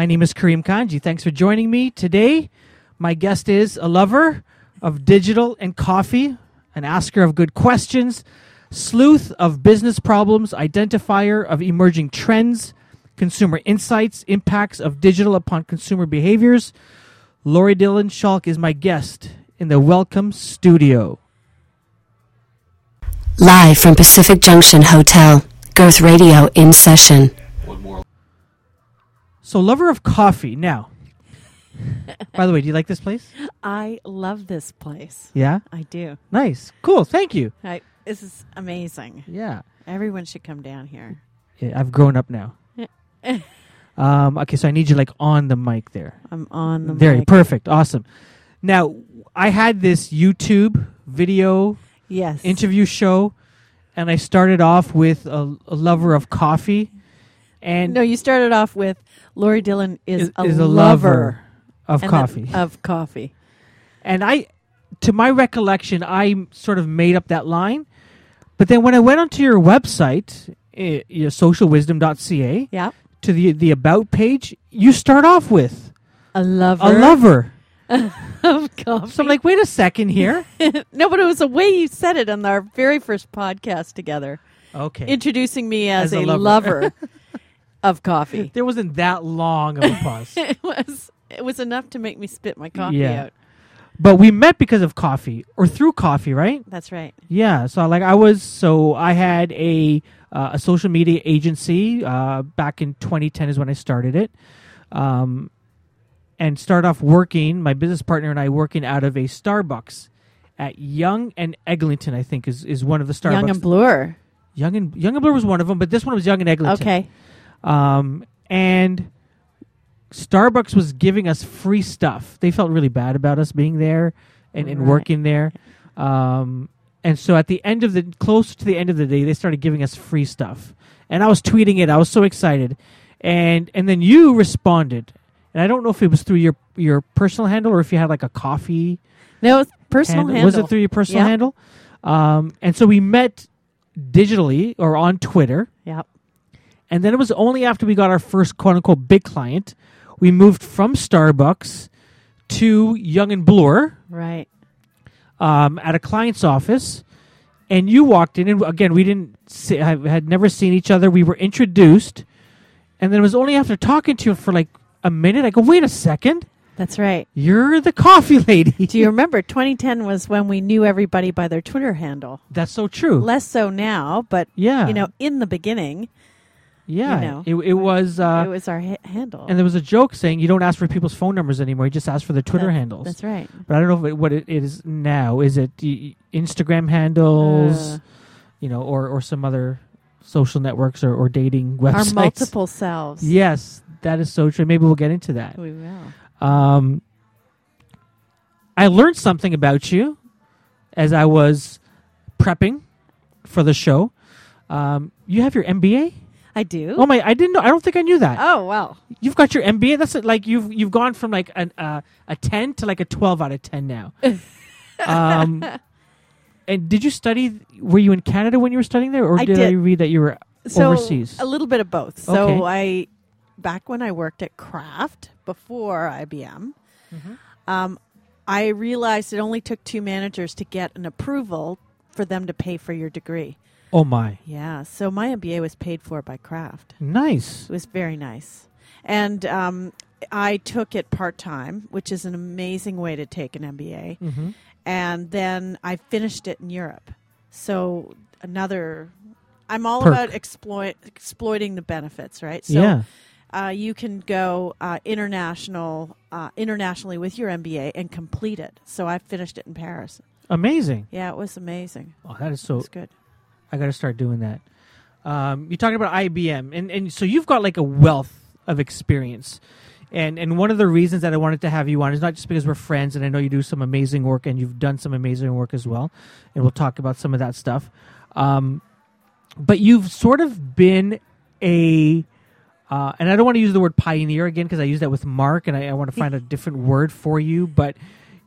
My name is Kareem Kanji. Thanks for joining me today. My guest is a lover of digital and coffee, an asker of good questions, sleuth of business problems, identifier of emerging trends, consumer insights, impacts of digital upon consumer behaviors. Lori Dillon Schalk is my guest in the Welcome Studio. Live from Pacific Junction Hotel, Girth Radio in session. So, lover of coffee. Now, by the way, do you like this place? I love this place. Yeah? I do. Nice. Cool. Thank you. I, this is amazing. Yeah. Everyone should come down here. yeah I've grown up now. um, okay, so I need you like on the mic there. I'm on the There, mic. perfect. Awesome. Now, I had this YouTube video Yes. interview show, and I started off with a, a lover of coffee, and no, you started off with Lori Dillon is, is, a, is a lover lover of coffee. of coffee. and I, to my recollection, I sort of made up that line, but then when I went onto your website, eh, your socialwisdom.ca, Yeah. to the the about page, you start off with A lover. a lover. of coffee. So I'm like, wait a second here. no, but it was the way you said it on our very first podcast together, Okay. introducing me as, As a a, lover. lover of coffee. there wasn't that long of a pause. it was it was enough to make me spit my coffee Yeah. out. but we met because of coffee or through coffee, right? That's right. Yeah. So like I was so I had a uh, a social media agency uh, back in 2010 is when I started it. Um, and start off working. My business partner and I working out of a Starbucks at Yonge and Eglinton. I think is is one of the Starbucks. Yonge and Bloor. Yonge and Yonge and Bloor was one of them, but this one was Yonge and Eglinton. Okay. Um, and Starbucks was giving us free stuff. They felt really bad about us being there and, and Right. working there. Um, and so at the end of the close to the end of the day, they started giving us free stuff. And I was tweeting it. I was so excited. And and then you responded. And I don't know if it was through your your personal handle or if you had like a coffee No, personal handle. Was it through your personal Yeah. handle? Um, and so we met digitally or on Twitter. Yep. And then it was only after we got our first quote unquote big client, we moved from Starbucks to Yonge and Bloor Right. um, at a client's office. And you walked in, and again, we didn't see, had never seen each other. We were introduced, and then it was only after talking to you for like a minute. I go, wait a second, That's right. you're the coffee lady. Do you remember 2010 was when we knew everybody by their Twitter handle? That's so true. Less so now, but yeah, you know, in the beginning, yeah. know. it, it was. Uh, it was our ha- handle. and there was a joke saying you don't ask for people's phone numbers anymore. You just ask for their Twitter That- handles. That's right. But I don't know if it, what it is now. Is it Instagram handles, Uh, you know, or or some other social networks or, or dating websites? our multiple selves. Yes, that is so true. Maybe we'll get into that. We will. Um, I learned something about you as I was prepping for the show. Um, you have your MBA. I do. Oh my! I didn't know. I don't think I knew that. Oh, well. You've got your MBA. That's like you've you've gone from like an uh, a ten to like a twelve out of ten now. um, and did you study? Were you in Canada when you were studying there, or I did, I read that you were So overseas? a little bit of both. So Okay. I back when I worked at Kraft before IBM, Mhm. um, I realized it only took two managers to get an approval for them to pay for your degree. Oh my, Yeah, so my MBA was paid for by Kraft. nice. It was very nice. And um, I took it part time, which is an amazing way to take an MBA. Mm-hmm. And then I finished it in Europe. So another, I'm all Perk. about exploit, exploiting the benefits, right? So yeah, uh, you can go uh, international, uh, internationally with your MBA and complete it. So I finished it in Paris. amazing. Yeah, it was amazing. Oh, that is so. good. I got to start doing that. Um, you're talking about IBM, and and so you've got like a wealth of experience. And and one of the reasons that I wanted to have you on is not just because we're friends, and I know you do some amazing work, and you've done some amazing work as well, and we'll talk about some of that stuff. Um, but you've sort of been a, uh, and I don't want to use the word pioneer again because I use that with Mark, and I, I want to find a different word for you. But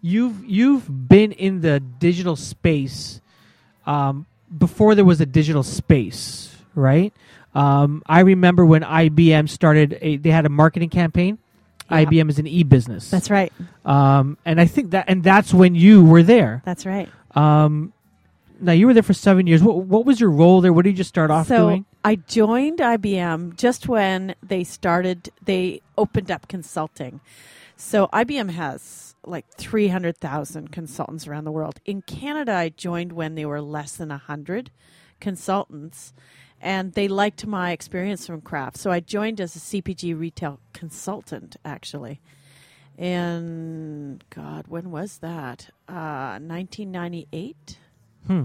you've you've been in the digital space um, before there was a digital space, right? Um, I remember when IBM started. A, they had a marketing campaign. Yeah. IBM is an e-business. That's right. Um, and I think that, and that's when you were there. That's right. Um, now you were there for seven years. What, what was your role there? What did you just start off doing? so doing? I joined IBM just when they started. They opened up consulting. So IBM has like three hundred thousand consultants around the world. In Canada, I joined when they were less than hundred consultants, and they liked my experience from Kraft. So I joined as a CPG retail consultant, actually. And God, when was that? Uh, 1998. Hmm.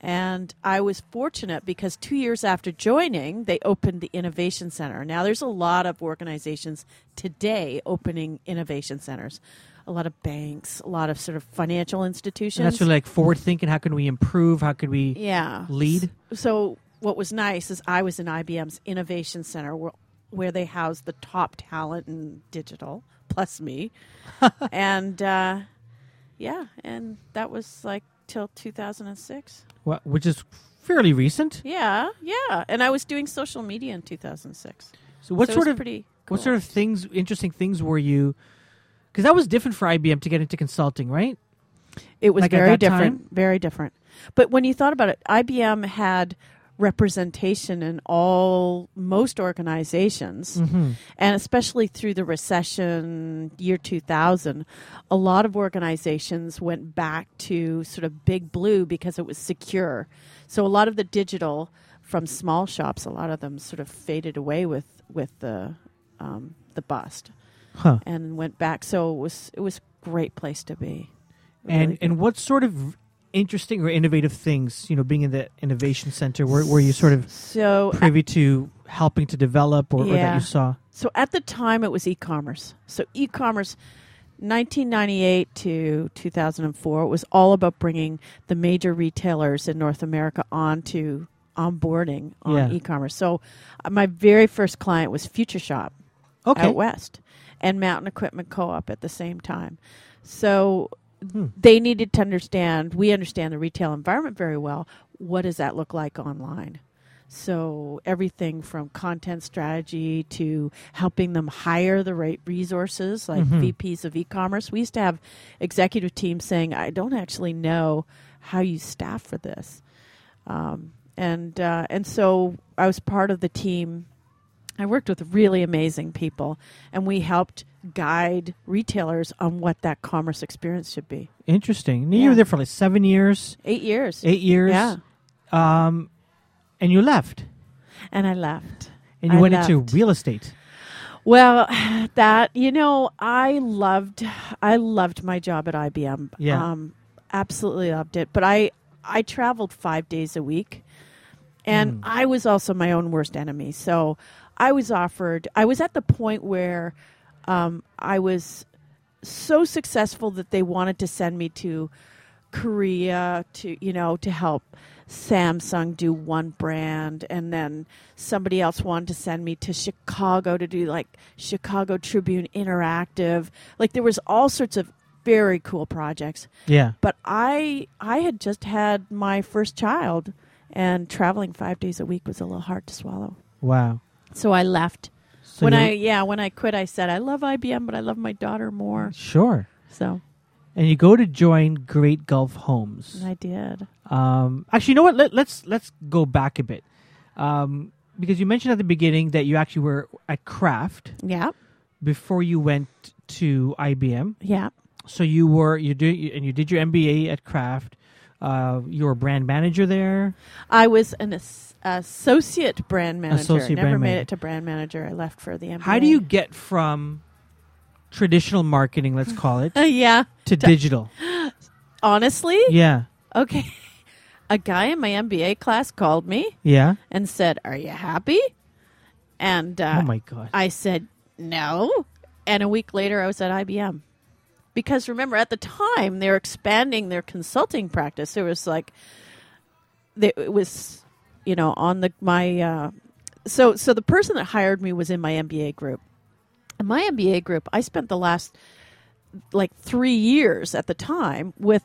And I was fortunate because two years after joining, they opened the Innovation Center. Now, there's a lot of organizations today opening innovation centers, a lot of banks, a lot of sort of financial institutions. And that's really like forward thinking. How can we improve? How could we yeah. lead? So, what was nice is I was in IBM's Innovation Center where, where they house the top talent in digital, plus me. and uh, yeah, and that was like till 2006. What, which is fairly recent. Yeah, yeah. And I was doing social media in 2006. So what So sort of pretty what sort of things, interesting things, were you? Because that was different for IBM to get into consulting, right? It was like very different, time? very different. But when you thought about it, IBM had representation in all most organizations Mm-hmm. and especially through the recession year 2000 a lot of organizations went back to sort of big blue because it was secure so a lot of the digital from small shops a lot of them sort of faded away with with the um, the bust Huh. and went back so it was it was a great place to be And Really and what sort of interesting or innovative things, you know, being in the innovation center, were, were you sort of so privy to helping to develop, or, or that you saw? So at the time, it was e-commerce. So e-commerce, 1998 to 2004, it was all about bringing the major retailers in North America onto onboarding on Yeah. e-commerce. So uh, my very first client was Future Shop Okay. out west and Mountain Equipment Co-op at the same time. So Hmm. they needed to understand. We understand the retail environment very well. What does that look like online? So everything from content strategy to helping them hire the right resources, like Mhm. VPs of e-commerce. We used to have executive teams saying, "I don't actually know how you staff for this," um, and uh, and so I was part of the team. I worked with really amazing people, and we helped guide retailers on what that commerce experience should be. Interesting. And You Yeah. were there for like seven years, Eight years. eight years. Yeah. Um, and you left, And I left. and you I went left. into real estate. Well, that you know, I loved, I loved my job at IBM. Yeah. um, absolutely loved it. But I, I traveled five days a week, and Mm. I was also my own worst enemy. So I was offered. I was at the point where um, I was so successful that they wanted to send me to Korea to you know to help Samsung do one brand and then somebody else wanted to send me to Chicago to do like Chicago Tribune Interactive like there was all sorts of very cool projects Yeah. but I I had just had my first child and traveling 5 days a week was a little hard to swallow Wow. So I left So when I yeah when I quit I said I love IBM but I love my daughter more sure, so and you go to join Great Gulf Homes. I did Um, actually, you know what? Let, let's let's go back a bit, um, because you mentioned at the beginning that you actually were at Kraft yeah before you went to IBM. yeah So you were you did and you did your MBA at Kraft. Uh, you were brand manager there. I was an as- associate brand manager. Associate Never brand made manager. it to brand manager. I left for the MBA. How do you get from traditional marketing, let's call it, Uh, yeah. to digital? Honestly, Yeah, okay. A guy in my MBA class called me yeah. and said, "Are you happy?" And uh, oh my god. I said, "No." And a week later, I was at IBM. Because remember, at the time, they were expanding their consulting practice. It was like, it was, you know, on the my. Uh, so so the person that hired me was in my MBA group. In my MBA group, I spent the last like three years at the time with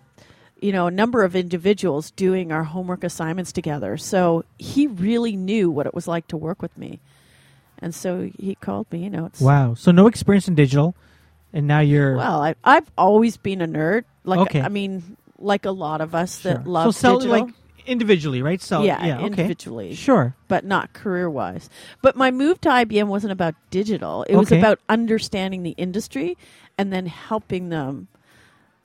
you know, a number of individuals doing our homework assignments together. So he really knew what it was like to work with me. And so he called me, you know, Wow. So no experience in digital, and now you're well, I I've always been a nerd. Like Okay. I mean, like a lot of us Sure. that love so sell digital. like individually, right? So yeah, yeah, okay. individually. Sure. but not career wise. But my move to IBM wasn't about digital. It was about understanding the industry and then helping them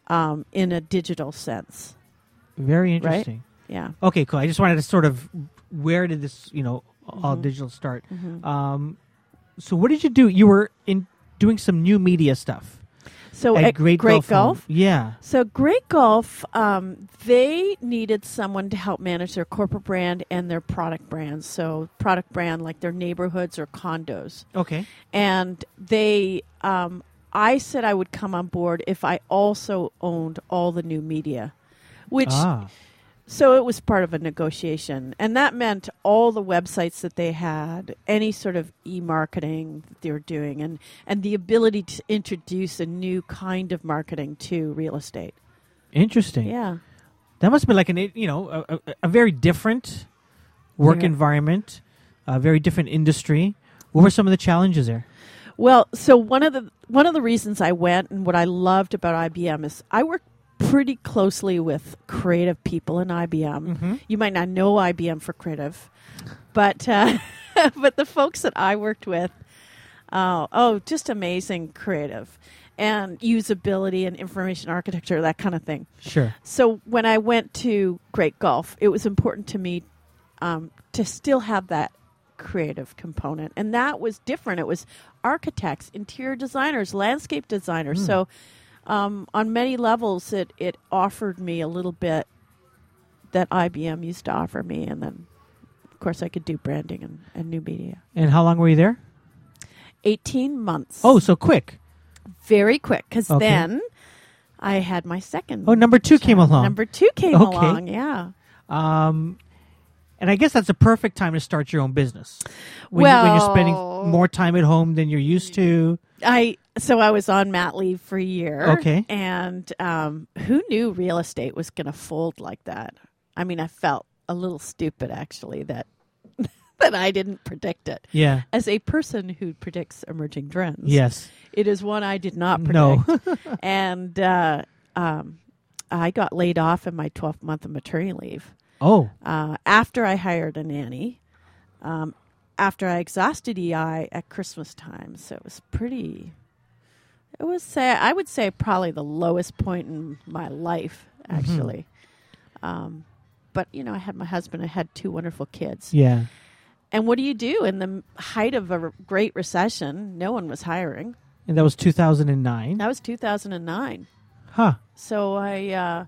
um, in a digital sense. Very interesting. Right? Yeah. Okay, cool. I just wanted to sort of where did this, you know, all Mhm. digital start? Mhm. Um, so what did you do? You were in doing some new media stuff So at at Great, Great. Home. Yeah. So Great Gulf, um, they needed someone to help manage their corporate brand and their product brands. So product brand like their neighborhoods or condos. Okay. and they um, i said i would come on board if i also owned all the new media which ah. So it was part of a negotiation and that meant all the websites that they had any sort of e-marketing that they were doing and and the ability to introduce a new kind of marketing to real estate Interesting. yeah That must be like an you know a, a, a very different work Yeah. environment, a very different industry. What were some of the challenges there? Well, so one of the one of the reasons I went and what I loved about IBM is I work pretty closely with creative people in IBM. Mm-hmm. You might not know IBM for creative, but uh, but the folks that I worked with, oh, oh, just amazing creative and usability and information architecture, that kind of thing. Sure. So when I went to Great Gulf, it was important to me um, to still have that creative component, and that was different. It was architects, interior designers, landscape designers. Hmm. So um, on many levels, it it offered me a little bit that IBM used to offer me, and then of course I could do branding and, and new media. And how long were you there? Eighteen months. Oh, so quick. very quick because Okay. then I had my second. Oh, number two came along. Number two came Okay. along. Yeah. Um, and I guess that's a perfect time to start your own business. When, you, when you're spending more time at home than you're used to. I so I was on mat leave for a year. Okay. And um, who knew real estate was going to fold like that? I mean, I felt a little stupid actually that that I didn't predict it. Yeah. As a person who predicts emerging trends, Yes. it is one I did not predict. No. and uh, um, I got laid off in my 12th month of maternity leave Oh. uh, after I hired a nanny. Um, after I exhausted EI at Christmas time, so it was pretty. It was say I would say probably the lowest point in my life, Mm-hmm. actually. Um, but you know, I had my husband. I had two wonderful kids. Yeah. And what do you do in the height of a r- great recession? No one was hiring. And that was 2009. That was 2009. Huh. So I, uh,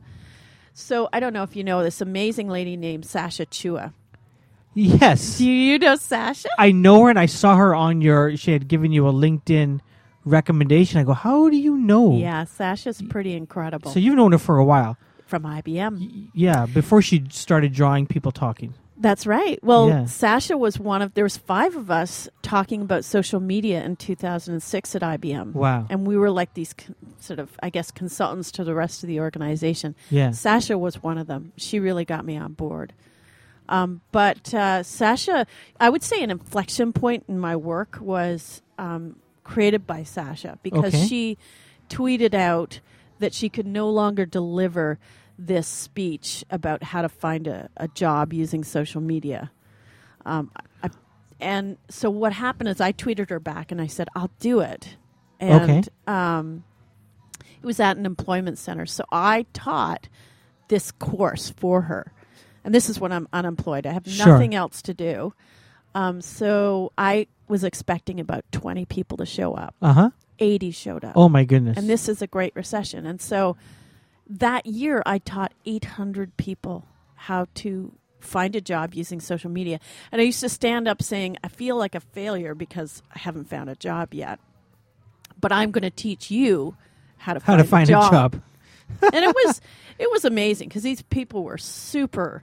so I don't know if you know this amazing lady named Sacha Chua. Yes. Do you know Sasha? I know her and I saw her on your, she had given you a LinkedIn recommendation. I go, how do you know? Yeah, Sacha's pretty incredible. So you've known her for a while. from IBM. Y- Yeah, before she started drawing people talking. That's right. Well, Yeah. Sacha was one of there was five of us talking about social media in 2006 at IBM. Wow. And we were like these con- sort of I guess consultants to the rest of the organization. Yeah. Sacha was one of them. She really got me on board. Um, but uh, Sacha, I would say an inflection point in my work was um, created by Sacha because Okay. she tweeted out that she could no longer deliver this speech about how to find a, a job using social media. Um, I, and so what happened is I tweeted her back and I said, I'll do it. And Okay. um, it was at an employment center. So I taught this course for her. And this is when I'm unemployed. I have Sure. nothing else to do. Um, so I was expecting about 20 people to show up. Uh huh. 80 showed up. Oh my goodness. And this is a great recession. And so that year, I taught 800 people how to find a job using social media. And I used to stand up saying, I feel like a failure because I haven't found a job yet. But I'm going to teach you how to how find, to find a a job. job. and it was it was amazing because these people were super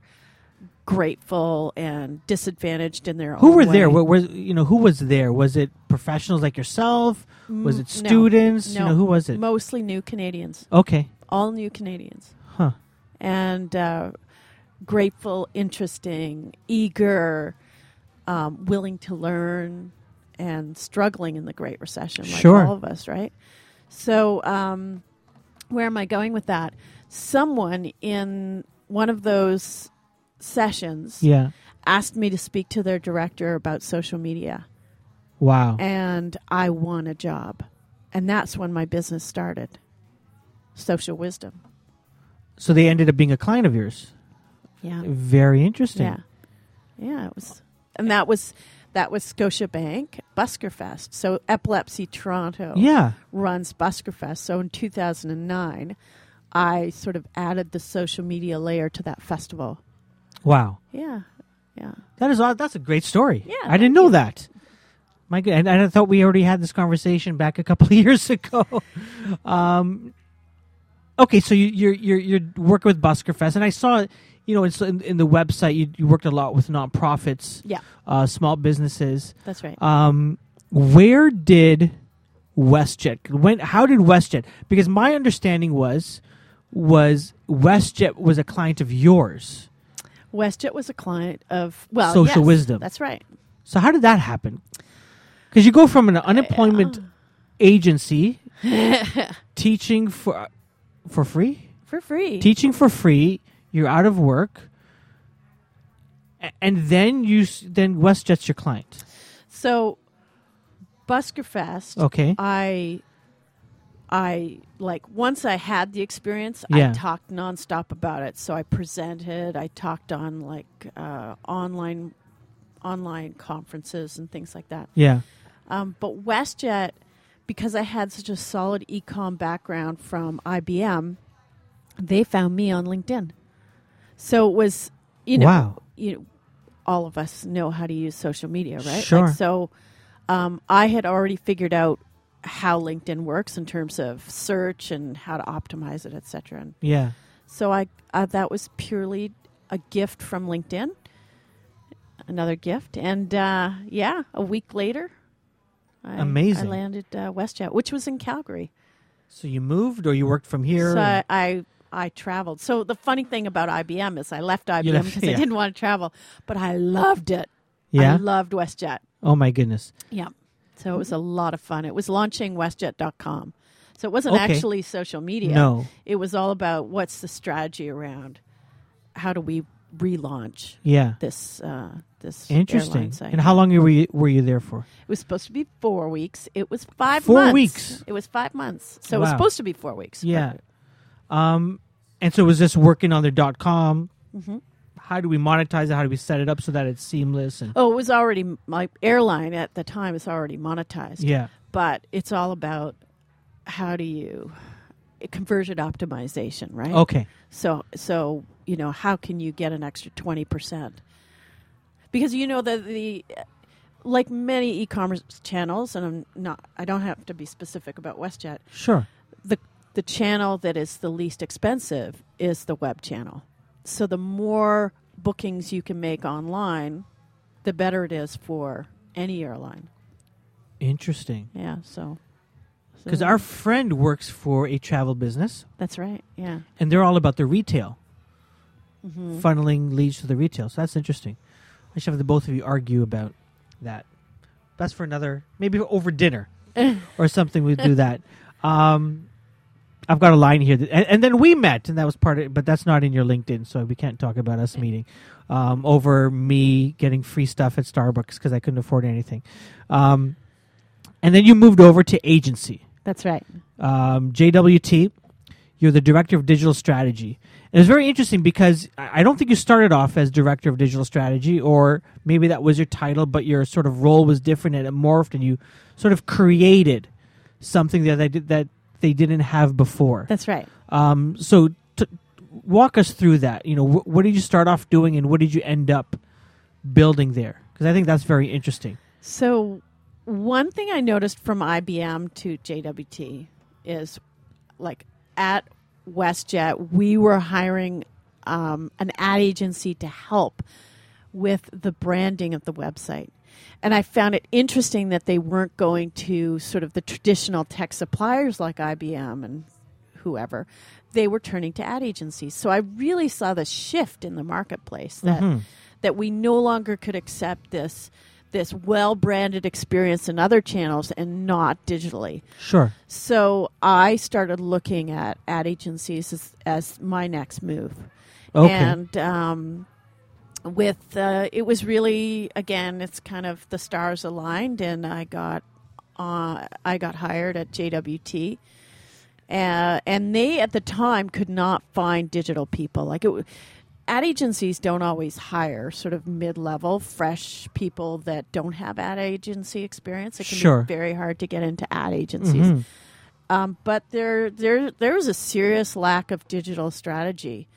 grateful and disadvantaged in their Who own were way. there? What was you know? Who was there? Was it professionals like yourself? Was it Mm, no. students? You No. know, who was it? Mostly new Canadians, Okay. all new Canadians. Huh. and uh, grateful, interesting, eager, um, willing to learn, and struggling in the Great Recession, like Sure. all of us, right? So, um, where am I going with that? Someone in one of those sessions Yeah. asked me to speak to their director about social media, Wow. and I won a job. And that's when my business started. Social wisdom. so they ended up being a client of yours. Yeah. Very interesting. Yeah. Yeah, it was and that was that was Scotiabank Buskerfest. So Epilepsy Toronto Yeah. runs Buskerfest. So in 2009, I sort of added the social media layer to that festival. Wow. Yeah. Yeah. That is that's a great story. Yeah, I didn't know you. that. My God, and I thought we already had this conversation back a couple of years ago. Um, okay, so you, you're you're you're working with Buskerfest, and I saw, you know, it's in, in the website you, you worked a lot with nonprofits, Yeah. uh, small businesses. That's right. Um, where did WestJet? When? How did WestJet? Because my understanding was was WestJet was a client of yours. WestJet was a client of well, Social yes, Wisdom. That's right. So how did that happen? Because you go from an unemployment um, agency teaching for for free, For free. teaching for free. You're out of work, a- and then you s- then WestJet's your client. So, Buskerfest, Okay, I, I like once I had the experience, Yeah. I talked nonstop about it. So I presented, I talked on like uh, online, online conferences and things like that. yeah, Um, but WestJet, because I had such a solid ecom background from IBM, they found me on LinkedIn. So it was, you know, Wow. you know, all of us know how to use social media, right? Sure. Like, so um, I had already figured out how LinkedIn works in terms of search and how to optimize it, et cetera. And yeah. so I uh, that was purely a gift from LinkedIn. Another gift, and uh, yeah, a week later, I, Amazing. I landed uh, WestJet, which was in Calgary. So you moved, or you worked from here? So I, I I traveled. So the funny thing about IBM is I left IBM because yeah. I didn't want to travel, but I loved it. yeah. I loved WestJet. oh my goodness. Yeah. So it was a lot of fun. It was launching WestJet.com. So it wasn't Okay. actually social media. No. It was all about what's the strategy around how do we relaunch Yeah. this uh, this Interesting. site. And how long were you were you there for? It was supposed to be four weeks. It was five Four months. weeks? It was five months. So it was supposed to be four weeks. Yeah. Um, and so it was this working on their dot com? hmm How do we monetize it? How do we set it up so that it's seamless? And Oh, it was already my airline at the time is already monetized. yeah, But it's all about how do you conversion optimization, right? okay, So so you know how can you get an extra twenty percent? Because you know that the like many e-commerce channels, and I'm not I don't have to be specific about WestJet. sure, The the channel that is the least expensive is the web channel. So the more bookings you can make online, the better it is for any airline. interesting. Yeah. So Because so our friend works for a travel business, that's right. Yeah. and they're all about the retail, hmm funneling leads to the retail. So that's interesting. I should have the both of you argue about that. That's for another, maybe over dinner or something. We do that. Um, I've got a line here, that, and, and then we met, and that was part of. But that's not in your LinkedIn, so we can't talk about us meeting um, over me getting free stuff at Starbucks because I couldn't afford anything. Um, and then you moved over to agency, That's right. um, JWT. You're the director of digital strategy. And it was very interesting because I don't think you started off as director of digital strategy, or maybe that was your title, but your sort of role was different and it morphed, and you sort of created something that that they didn't have before. That's right. Um, so, t- walk us through that. You know, wh- what did you start off doing, and what did you end up building there? Because I think that's very interesting. So, one thing I noticed from IBM to JWT is like at WestJet, we were hiring um, an ad agency to help with the branding of the website. And I found it interesting that they weren't going to sort of the traditional tech suppliers like IBM and whoever. they were turning to ad agencies. So I really saw the shift in the marketplace that Mhm. that we no longer could accept this this well branded experience in other channels and not digitally. Sure. So I started looking at ad agencies as, as my next move. Okay. And um, with uh, it was really again, it's kind of the stars aligned, and I got uh, I got hired at JWT. Uh, and they at the time could not find digital people. Like it, ad agencies don't always hire sort of mid-level, fresh people that don't have ad agency experience. It can Sure. be very hard to get into ad agencies. Mhm. Um, but there, there, there was a serious lack of digital strategy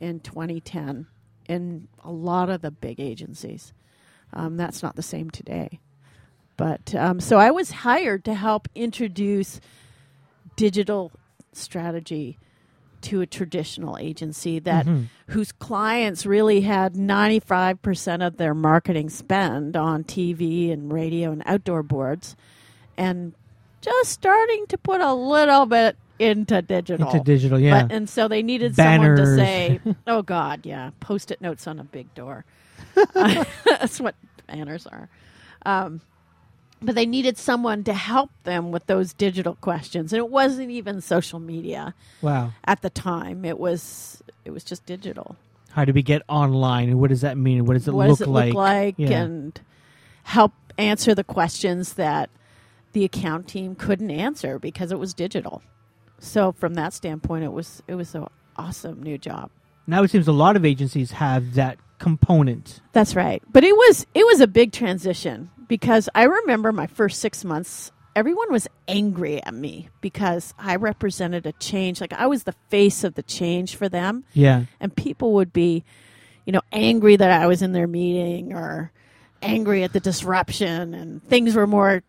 in 2010 in a lot of the big agencies. Um, that's not the same today. But um, so I was hired to help introduce digital strategy to a traditional agency that Mhm. whose clients really had 95% of their marketing spend on TV and radio and outdoor boards and just starting to put a little bit into digital. Into digital, yeah. But, and so they needed someone to say, "Oh God, yeah, post-it notes on a big door." That's what banners are. Um, but they needed someone to help them with those digital questions, and it wasn't even social media wow. at the time. It was it was just digital. How do we get online, and what does that mean? What does it what look does it like? look like, Yeah. and help answer the questions that the account team couldn't answer because it was digital. So from that standpoint, it was it was an awesome new job. Now it seems a lot of agencies have that component. That's right. But it was it was a big transition because I remember my first 6 months everyone was angry at me because I represented a change like I was the face of the change for them Yeah. and people would be you know angry that I was in their meeting or angry at the disruption and things were more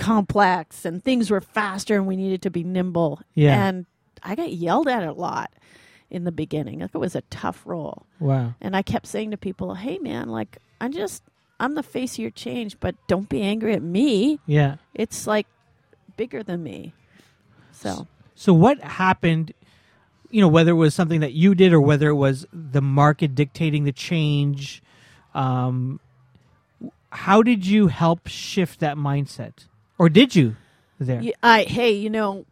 complex and things were faster and we needed to be nimble. Yeah. And I got yelled at a lot in the beginning. Like it was a tough role. Wow. And I kept saying to people, "Hey, man, like I'm just I'm the face of your change, but don't be angry at me. Yeah. It's like bigger than me." So So what happened? You know, whether it was something that you did or whether it was the market dictating the change. Um, how did you help shift that mindset, or did you? There. I hey, you know,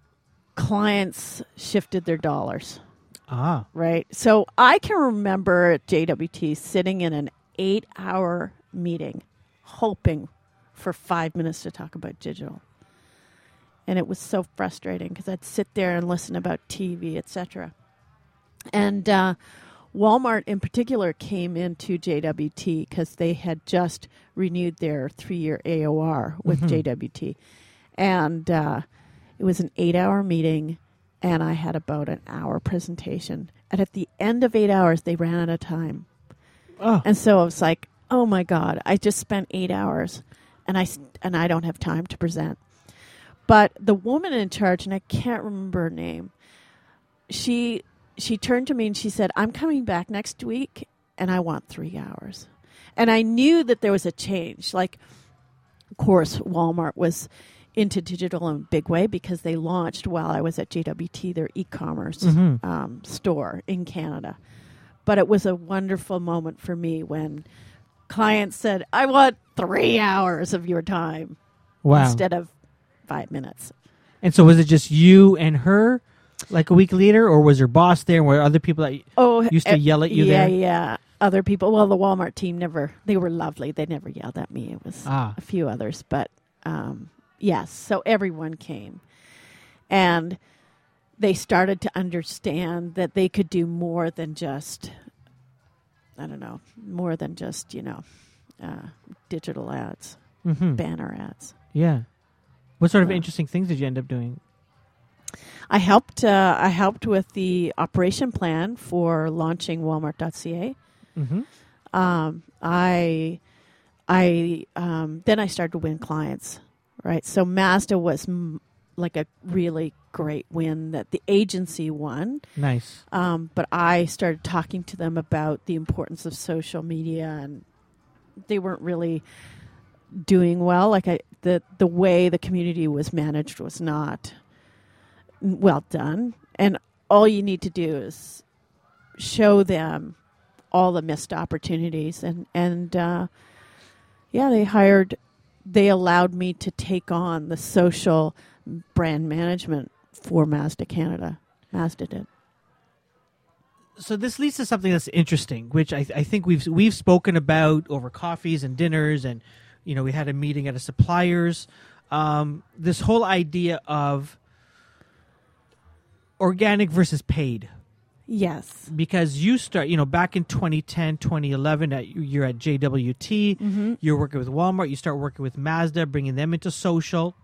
clients shifted their dollars, Ah. right? So I can remember at JWT sitting in an eight-hour meeting, hoping for five minutes to talk about digital. and it was so frustrating because I'd sit there and listen about TV, etc. And uh, Walmart, in particular, came into JWT because they had just renewed their three-year AOR with Mhm. JWT, and uh, it was an eight-hour meeting, and I had about an hour presentation. And at the end of eight hours, they ran out of time. Oh. And so I was like, "Oh my god, I just spent 8 hours and I and I don't have time to present." But the woman in charge and I can't remember her name. She she turned to me and she said, "I'm coming back next week and I want 3 hours." And I knew that there was a change. Like of course, Walmart was into digital in a big way because they launched while I was at JWT their e-commerce Mhm. um, store in Canada. But it was a wonderful moment for me when clients said, I want three hours of your time Wow. instead of five minutes. and so was it just you and her, like a week later, or was your boss there? Were other people that Oh, used to eh, yell at you yeah, there? yeah. Yeah. Other people, well, the Walmart team never, they were lovely. They never yelled at me. It was Ah. a few others, but um, yes, so everyone came. And they started to understand that they could do more than just, I don't know, more than just, you know, uh, digital ads, hmm banner ads. Yeah. What sort of interesting things did you end up doing? I helped. Uh, I helped with the operation plan for launching Walmart.ca. Mm-hmm. Um, I, I um, then I started to win clients. Right, so Mazda was m- like a really great win that the agency won. Nice. Um, but I started talking to them about the importance of social media, and they weren't really doing well. Like I, the the way the community was managed was not well done, and all you need to do is show them all the missed opportunities. And and uh, yeah they hired they allowed me to take on the social brand management for Mazda Canada. Mazda did. So this leads to something that's interesting, which I, I think we've we've spoken about over coffees and dinners, and you know we had a meeting at a suppliers. Um, this whole idea of organic versus paid, yes. Because you start, you know, back in 2010, 2011, at, you're at JWT, mm-hmm. you're working with Walmart, you start working with Mazda, bringing them into social,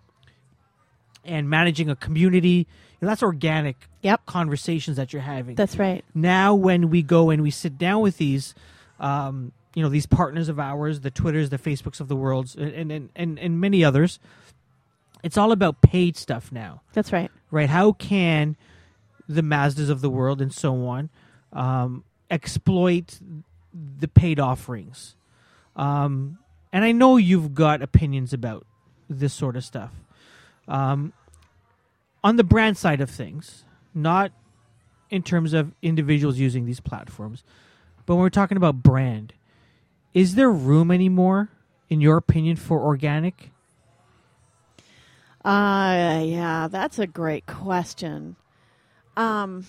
and managing a community. Know, that's organic Yep. conversations that you're having. That's right. Now when we go and we sit down with these um, you know these partners of ours the twitters the facebooks of the worlds and and, and and many others it's all about paid stuff now. That's right. Right? How can the mazdas of the world and so on um, exploit the paid offerings um, and i know you've got opinions about this sort of stuff um, on the brand side of things not in terms of individuals using these platforms, but when we're talking about brand, is there room anymore, in your opinion, for organic? Uh, yeah, that's a great question. Um,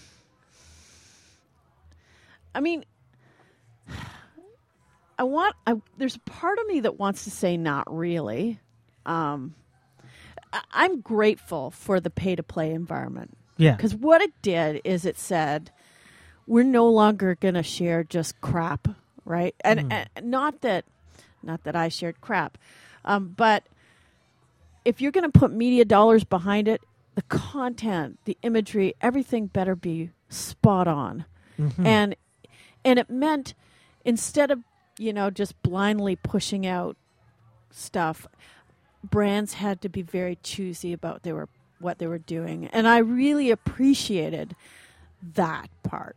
I mean, I want. I, there's a part of me that wants to say not really. Um, I, I'm grateful for the pay to play environment Yeah, because what it did is it said we're no longer going to share just crap, right? And, Mhm. and not that, not that I shared crap, um, but if you're going to put media dollars behind it, the content, the imagery, everything better be spot on. Mhm. And and it meant instead of you know just blindly pushing out stuff, brands had to be very choosy about they were what they were doing, and I really appreciated that part.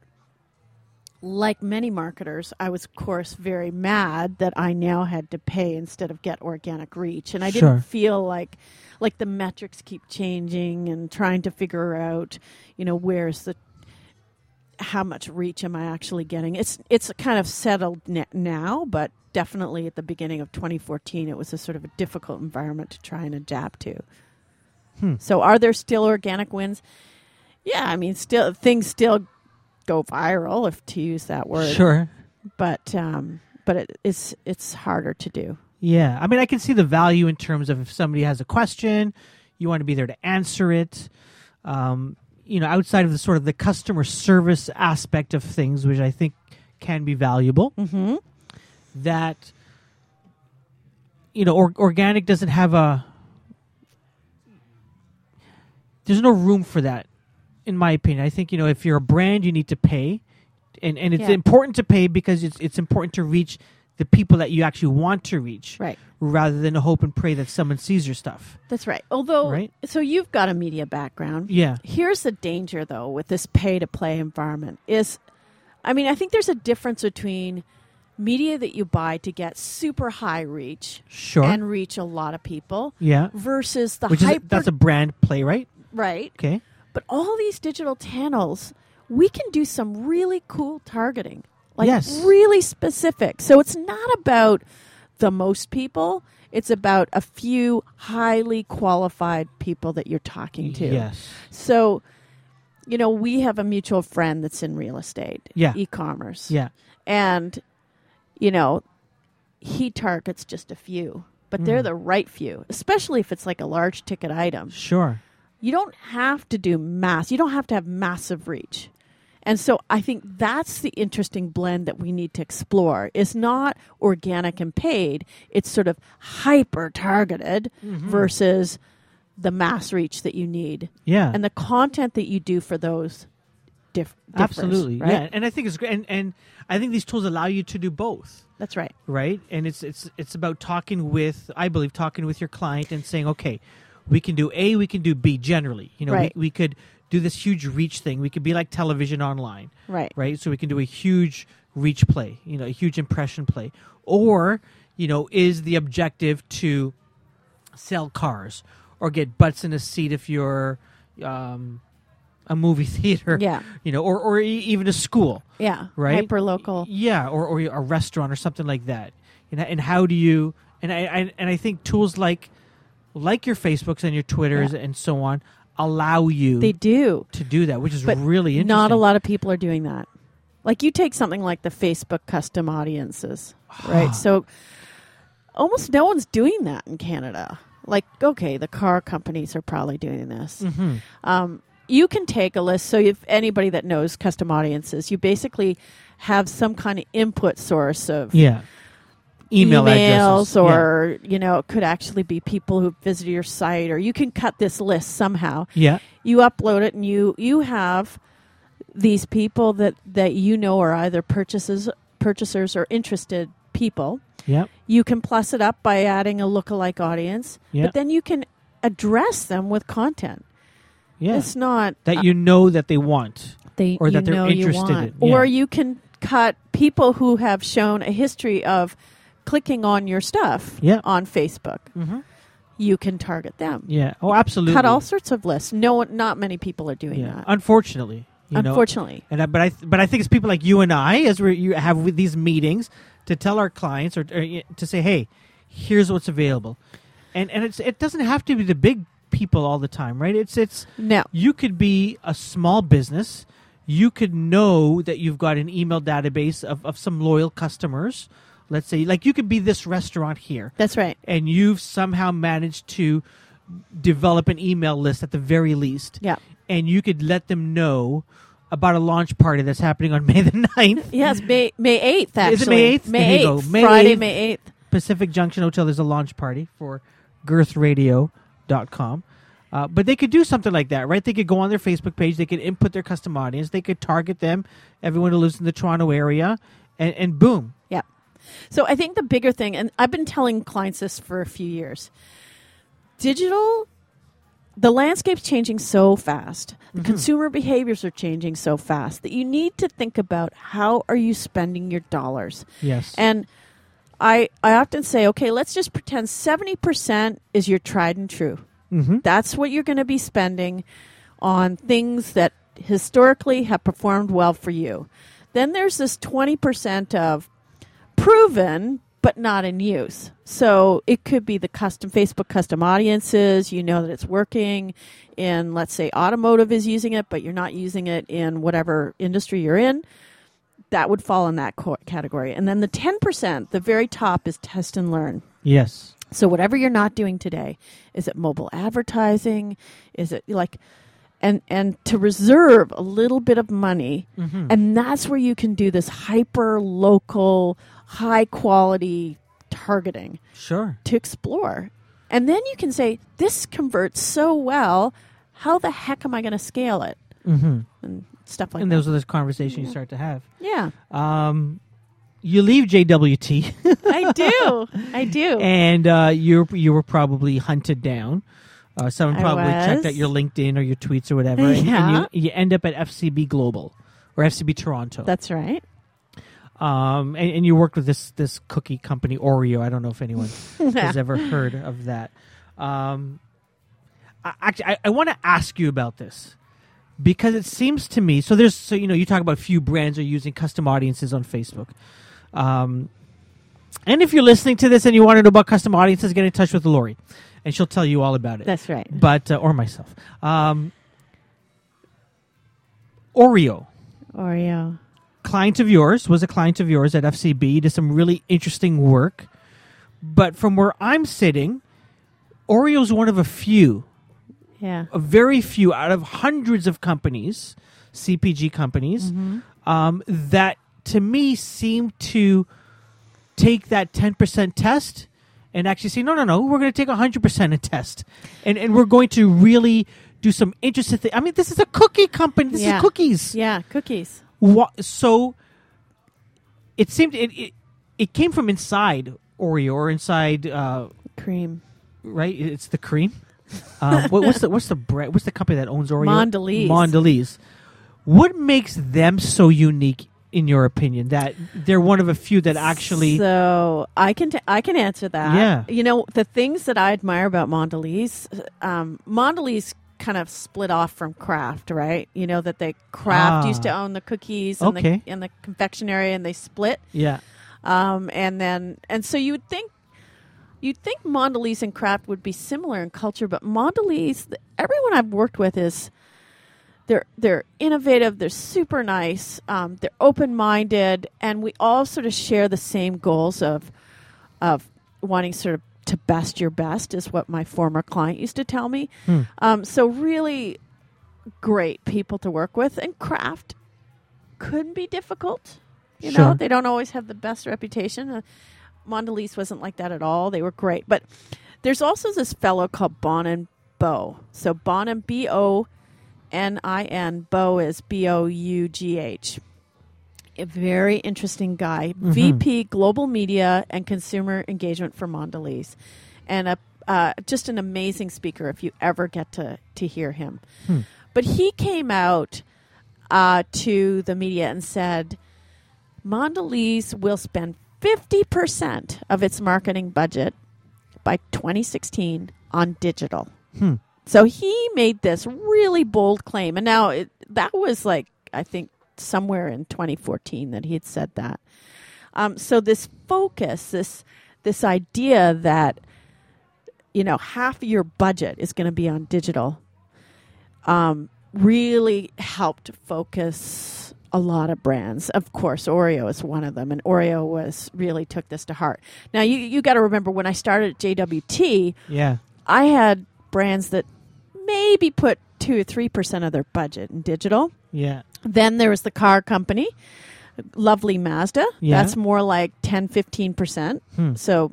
Like many marketers, I was of course very mad that I now had to pay instead of get organic reach, and I Sure. didn't feel like like the metrics keep changing and trying to figure out, you know, where's the how much reach am I actually getting? It's it's kind of settled n- now, but definitely at the beginning of 2014, it was a sort of a difficult environment to try and adapt to. Hmm. So, are there still organic wins? Yeah, I mean, still things still go viral, if to use that word. sure. but um, but it, it's it's harder to do. Yeah, I mean, I can see the value in terms of if somebody has a question, you want to be there to answer it. Um, you know, outside of the sort of the customer service aspect of things, which I think can be valuable. Mm-hmm. that you know or, organic doesn't have a there's no room for that in my opinion i think you know if you're a brand you need to pay and and it's Yeah. important to pay because it's it's important to reach the people that you actually want to reach Right. rather than hope and pray that someone sees your stuff That's right. Although, Right. so you've got a media background. yeah Here's the danger, though, with this pay to play environment is, I mean, I think there's a difference between media that you buy to get super high reach sure and reach a lot of people yeah versus the which hyper is that's a brand play right right. okay But all these digital channels, we can do some really cool targeting, like Yes. really specific. So it's not about the most people; it's about a few highly qualified people that you're talking to. yes So, you know, we have a mutual friend that's in real estate, Yeah. e-commerce, yeah and you know, he targets just a few, but they're Mhm. the right few, especially if it's like a large ticket item. sure You don't have to do mass. You don't have to have massive reach. And so I think that's the interesting blend that we need to explore. It's not organic and paid. It's sort of hyper targeted Mm-hmm. versus the mass reach that you need yeah and the content that you do for those diff- differs, absolutely right? yeah and i think it's great and, and i think these tools allow you to do both That's right. right and it's it's it's about talking with i believe talking with your client and saying okay we can do a we can do b generally you know Right. we, we could do this huge reach thing we could be like television online Right. right so we can do a huge reach play you know a huge impression play or you know is the objective to sell cars or get butts in a seat if you're um a movie theater, Yeah. you know, or or even a school, Yeah. right? Hyper local. yeah, or or a restaurant or something like that. You know, and how do you? And I, I and I think tools like like your Facebooks and your Twitters and so on allow you They do. to do that, which is But really interesting. Not a lot of people are doing that. Like you take something like the Facebook custom audiences, right? so almost no one's doing that in Canada. Like, okay, the car companies are probably doing this. hmm Um, you can take a list. So, if anybody that knows custom audiences, you basically have some kind of input source of Yeah. Email emails, addresses Yeah. or you know, it could actually be people who visited your site, or you can cut this list somehow. yeah. You upload it, and you you have these people that that you know are either purchases purchasers or interested people. Yeah. You can plus it up by adding a lookalike audience, Yeah. but then you can address them with content. Yeah. It's not that you know that they want. they or that they're interested in, yeah. Or you can cut people who have shown a history of clicking on your stuff Yeah. on Facebook. Mm-hmm. You can target them. Yeah. Oh, absolutely. Cut all sorts of lists. No not many people are doing Yeah. that. Unfortunately, you know. Unfortunately, And I, but I but I think it's people like you and I as we you have with these meetings to tell our clients or, or to say, hey, here's what's available, and and it's it doesn't have to be the big people all the time, right? It's it's no. you could be a small business. You could know that you've got an email database of, of some loyal customers. Let's say, like you could be this restaurant here, That's right. and you've somehow managed to develop an email list at the very least Yeah. and you could let them know about a launch party that's happening on May the 9th. Yes, May May eighth. Actually, Is it May 8th? May There eighth. May Friday, 8th. May eighth. Pacific Junction Hotel, there's a launch party for girthradio.com. Uh, but they could do something like that, right? They could go on their Facebook page, they could input their custom audience, they could target them, everyone who lives in the Toronto area, and, and boom. So I think the bigger thing, and I've been telling clients this for a few years, digital, the landscape's changing so fast. The consumer behaviors are changing so fast that you need to think about how are you spending your dollars. Yes. And I I often say, okay, let's just pretend seventy percent is your tried and true. mm-hmm. That's what you're going to be spending on things that historically have performed well for you. Then there's this 20% of proven but not in use. So it could be the custom Facebook custom audiences, you know that it's working in let's say automotive is using it but you're not using it in whatever industry you're in. That would fall in that co- category. And then the 10%, the very top is test and learn. Yes. So whatever you're not doing today, is it mobile advertising? Is it like and and to reserve a little bit of money Mm-hmm. and that's where you can do this hyper local high quality targeting Sure. to explore. And then you can say this converts so well, how the heck am I going to scale it? Mm-hmm. And stuff like and that. And those are the conversations you start to have. yeah. Um, you leave JWT. I do. I do. and uh, you you were probably hunted down. Uh, someone probably checked out your LinkedIn or your tweets or whatever, and, and you, you end up at FCB Global or FCB Toronto. That's right. Um, and, and you worked with this this cookie company Oreo. I don't know if anyone has ever heard of that. Um, I, actually, I, I want to ask you about this because it seems to me so. There's so you know you talk about few brands are using custom audiences on Facebook. Um, and if you're listening to this and you want to know about custom audiences, get in touch with Lori, and she'll tell you all about it. That's right. but uh, or myself. Um, Oreo, Oreo. Client of yours, was a client of yours at FCB. Did some really interesting work, but from where I'm sitting, Oreo's one of a few, Yeah. a very few out of hundreds of companies, CPG companies, um, that to me seem to take that 10% test and actually say, no, no, no, we're going to take 100% a test. And, and we're going to really do some interesting things. I mean, this is a cookie company. This Yeah. is cookies. Yeah, cookies. Wha- so it seemed it, it, it came from inside Oreo or inside, uh, Cream. right? It's the cream. Um, what, what's the what's the brand? What's the company that owns Oreo? Mondelez. Mondelez. What makes them so unique, in your opinion? That they're one of a few that actually. So I can t- I can answer that. Yeah. You know the things that I admire about Mondelez. Um, Mondelez kind of split off from Kraft, right? You know that they Kraft Ah. used to own the cookies and Okay. the and the confectionery, and they split. Yeah. Um, and then and so you would think you'd think Mondelez and Kraft would be similar in culture, but Mondelez, everyone I've worked with is they're they're innovative, they're super nice, um, they're open minded, and we all sort of share the same goals of of wanting sort of to best your best is what my former client used to tell me. Hmm. Um, so really great people to work with, and Kraft couldn't be difficult. You know, they don't always have the best reputation. Uh, Mondelez wasn't like that at all. They were great. But there's also this fellow called Bonin Bough. So Bonin, B O N I N, Bough is B O U G H. A very interesting guy. Mhm. VP Global Media and Consumer Engagement for Mondelez. And a, uh, just an amazing speaker if you ever get to, to hear him. Hmm. But he came out uh, to the media and said, Mondelez will spend 50% of its marketing budget by 2016 on digital. Hmm. So he made this really bold claim. And now it, that was like, I think, somewhere in 2014 that he had said that. Um, so this focus, this this idea that you know half of your budget is going to be on digital, um, really helped focus a lot of brands. Of course, Oreo is one of them, and Oreo was really took this to heart. Now you you got to remember when I started at JWT, Yeah. I had brands that maybe put two or three percent of their budget in digital. Yeah. Then there was the car company, lovely Mazda. Yeah. That's more like 10, 15%. Hmm. So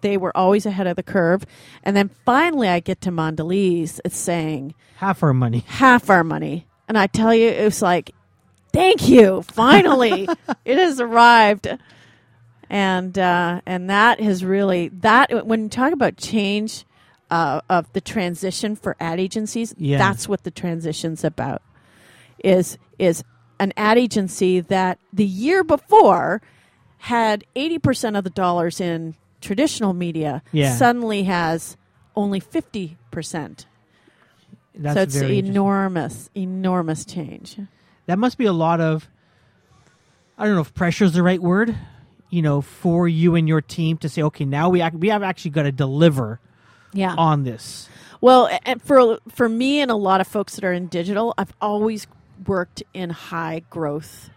they were always ahead of the curve. And then finally I get to Mondelez. It's saying Half our money. half our money. And I tell you, it was like, thank you. Finally, it has arrived. And uh, and that has really that when you talk about change uh, of the transition for ad agencies, Yeah. that's what the transition's about. Is is an ad agency that the year before had eighty percent of the dollars in traditional media, Yeah. suddenly has only fifty percent. That's so it's enormous, enormous change. that must be a lot of I don't know if pressure is the right word, you know, for you and your team to say, okay, now we ac- we have actually got to deliver Yeah. on this. Well, and for for me and a lot of folks that are in digital, I've always worked in high growth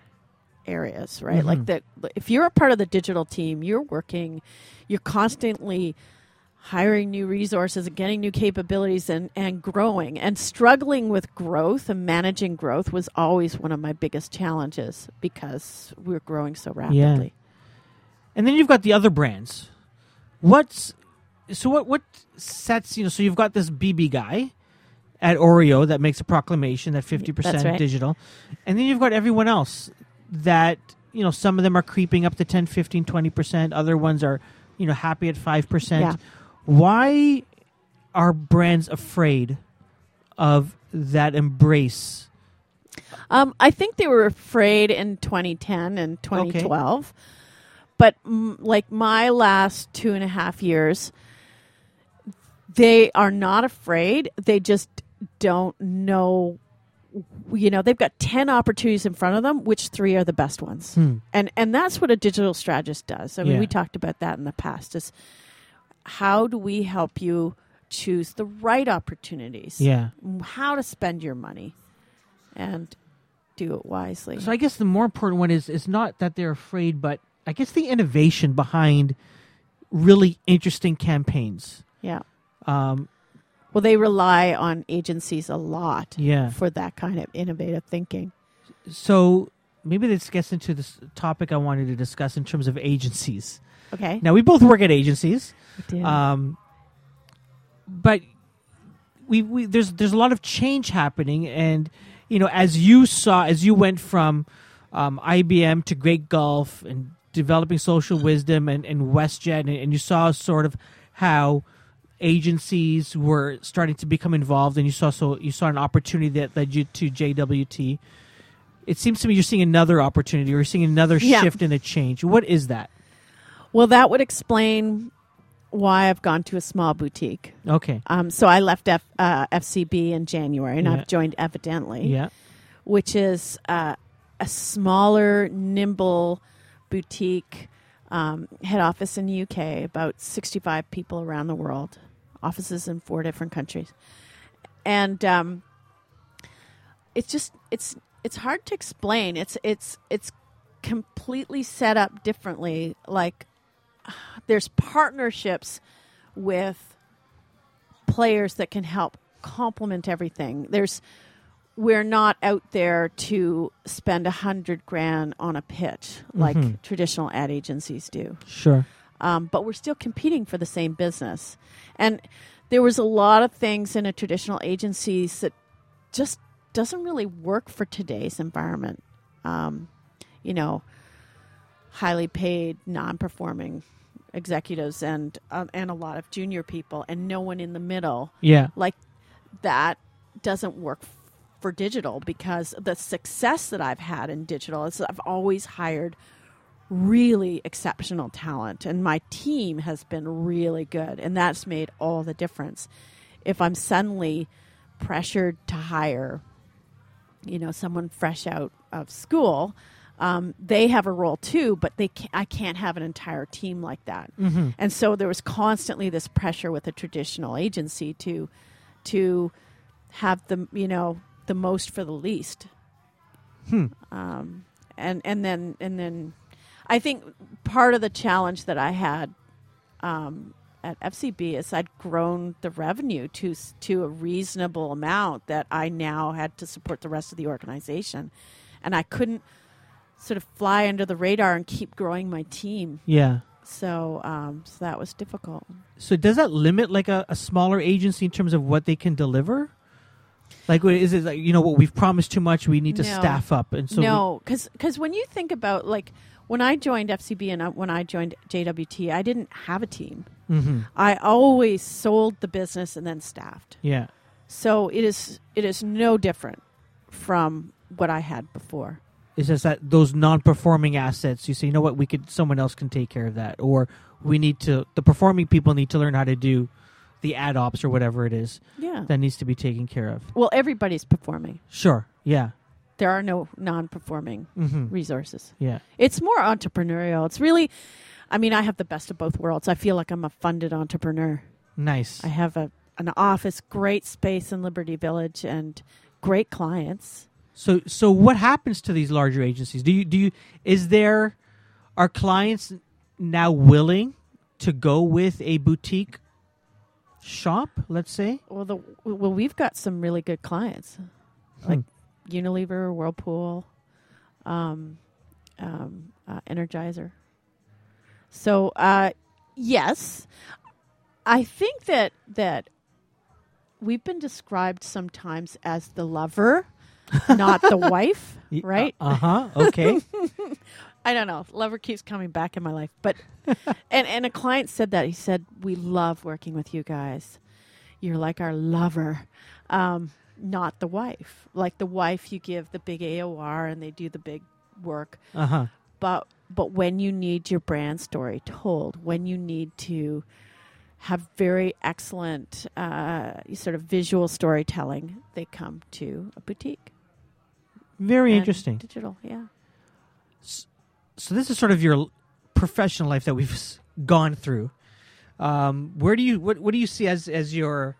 areas, right? Mhm. Like that if you're a part of the digital team, you're working you're constantly hiring new resources and getting new capabilities and, and growing and struggling with growth and managing growth was always one of my biggest challenges because we're growing so rapidly. And then you've got the other brands. What's so what what sets you know? So you've got this BB guy at Oreo that makes a proclamation that fifty percent right. digital, and then you've got everyone else that you know some of them are creeping up to 10, 15, 20 percent. Other ones are you know happy at five percent. Yeah. Why are brands afraid of that embrace? Um, I think they were afraid in 2010 and 2012. But mm, like my last two and a half years, they are not afraid. They just don't know. You know, they've got 10 opportunities in front of them, which three are the best ones. Hmm. And and that's what a digital strategist does. I mean, Yeah. we talked about that in the past is how do we help you choose the right opportunities? Yeah. How to spend your money and do it wisely. So I guess the more important one is is not that they're afraid, but I guess the innovation behind really interesting campaigns. yeah. Um, Well, they rely on agencies a lot yeah. for that kind of innovative thinking. So maybe this gets into this topic I wanted to discuss in terms of agencies. Okay. Now we both work at agencies, do. um, but we, we there's there's a lot of change happening, and you know as you saw as you went from um, IBM to Great Gulf and developing social wisdom and, and WestJet, and, and you saw sort of how agencies were starting to become involved, and you saw so you saw an opportunity that led you to JWT. It seems to me you're seeing another opportunity, or you're seeing another Yeah. shift and a change. What is that? well, that would explain why I've gone to a small boutique. Okay. Um, so I left F, uh, FCB in January, and Yeah. I've joined Evidently, Yeah. which is uh, a smaller, nimble boutique um, head office in the UK. About sixty-five people around the world, offices in four different countries, and um, it's just it's it's hard to explain. It's it's it's completely set up differently. Like there's partnerships with players that can help complement everything. There's we're not out there to spend a hundred grand on a pitch like Mhm. traditional ad agencies do Sure. Um, but we're still competing for the same business. And there was a lot of things in a traditional agencies that just doesn't really work for today's environment. Um, you know, highly paid, non-performing executives and um, and a lot of junior people, and no one in the middle. Yeah. Like that doesn't work for digital because the success that I've had in digital is I've always hired really exceptional talent and my team has been really good and that's made all the difference if i'm suddenly pressured to hire you know someone fresh out of school um, they have a role too but they can't, i can't have an entire team like that Mm-hmm. and so there was constantly this pressure with a traditional agency to to have the you know the most for the least Hmm. um, and and then and then I think part of the challenge that I had um, at FCB is I'd grown the revenue to to a reasonable amount that I now had to support the rest of the organization, and I couldn't sort of fly under the radar and keep growing my team. Yeah. So um, so that was difficult. So does that limit like a, a smaller agency in terms of what they can deliver? Like, is it like you know what we've promised too much? We need to No. staff up, and so no, because because when you think about like when I joined FCB and uh, when I joined JWT, I didn't have a team. hmm I always sold the business and then staffed. Yeah. So it is it is no different from what I had before. It's just that those non-performing assets. You say, you know what, we could someone else can take care of that, or we need to. The performing people need to learn how to do the ad ops or whatever it is Yeah. that needs to be taken care of. Well, everybody's performing. Sure. Yeah. There are no non-performing hmm resources. Yeah. It's more entrepreneurial. It's really I mean, I have the best of both worlds. I feel like I'm a funded entrepreneur. Nice. I have a an office, great space in Liberty Village and great clients. So so what happens to these larger agencies? Do you do you is there are clients now willing to go with a boutique shop, let's say? Well, the well, we've got some really good clients, like Unilever, Whirlpool, um, um, uh, Energizer. So, uh, yes, I think that that we've been described sometimes as the lover, not the wife, right? Uh huh. Okay. I don't know. Lover keeps coming back in my life, but and and a client said that he said we love working with you guys. You're like our lover, um, not the wife. Like the wife, you give the big AOR and they do the big work. Uh huh. But but when you need your brand story told, when you need to have very excellent uh, sort of visual storytelling, they come to a boutique. Very and interesting. Digital, yeah. So this is sort of your professional life that we've gone through. Um, where do you what what do you see as as your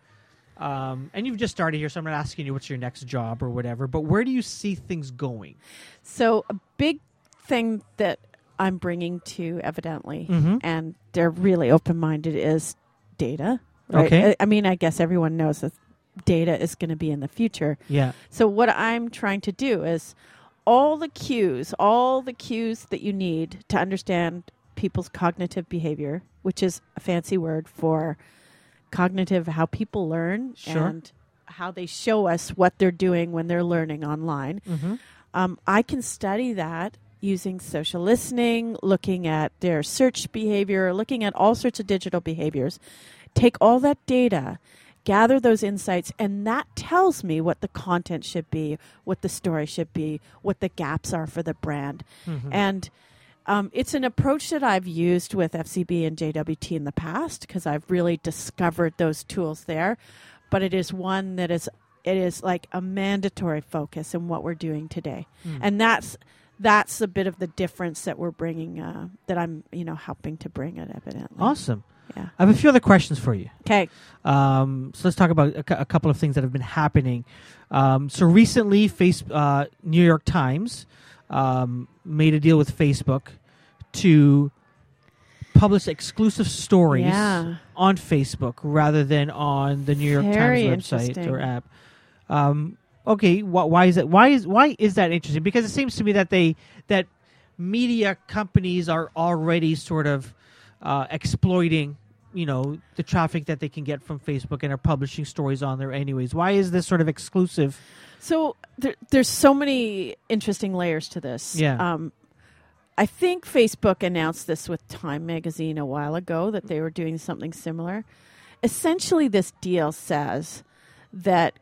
um, and you've just started here, so I'm not asking you what's your next job or whatever. But where do you see things going? So a big thing that I'm bringing to evidently, Mhm. and they're really open minded, is data. Right? Okay. I, I mean, I guess everyone knows that data is going to be in the future. Yeah. So what I'm trying to do is all the cues, all the cues that you need to understand people's cognitive behavior, which is a fancy word for cognitive how people learn Sure. and how they show us what they're doing when they're learning online Mm-hmm. um, I can study that using social listening, looking at their search behavior, looking at all sorts of digital behaviors. Take all that data, gather those insights, and that tells me what the content should be, what the story should be, what the gaps are for the brand. Mm-hmm. And Um, it's an approach that I've used with FCB and JWT in the past because I've really discovered those tools there. But it is one that is it is like a mandatory focus in what we're doing today, Mm. and that's that's a bit of the difference that we're bringing uh, that I'm you know helping to bring it evidently. Awesome. Yeah. I have a few other questions for you. Okay. Um, so let's talk about a, cou- a couple of things that have been happening. Um, so recently, face uh, New York Times um, made a deal with Facebook to publish exclusive stories Yeah. on Facebook rather than on the New York Very Times website or app. Um, okay, wh- why is that? Why is why is that interesting? Because it seems to me that they that media companies are already sort of uh, exploiting, you know, the traffic that they can get from Facebook and are publishing stories on there anyways. Why is this sort of exclusive? So there, there's so many interesting layers to this. Yeah. Um, I think Facebook announced this with Time Magazine a while ago that they were doing something similar. Essentially, this deal says that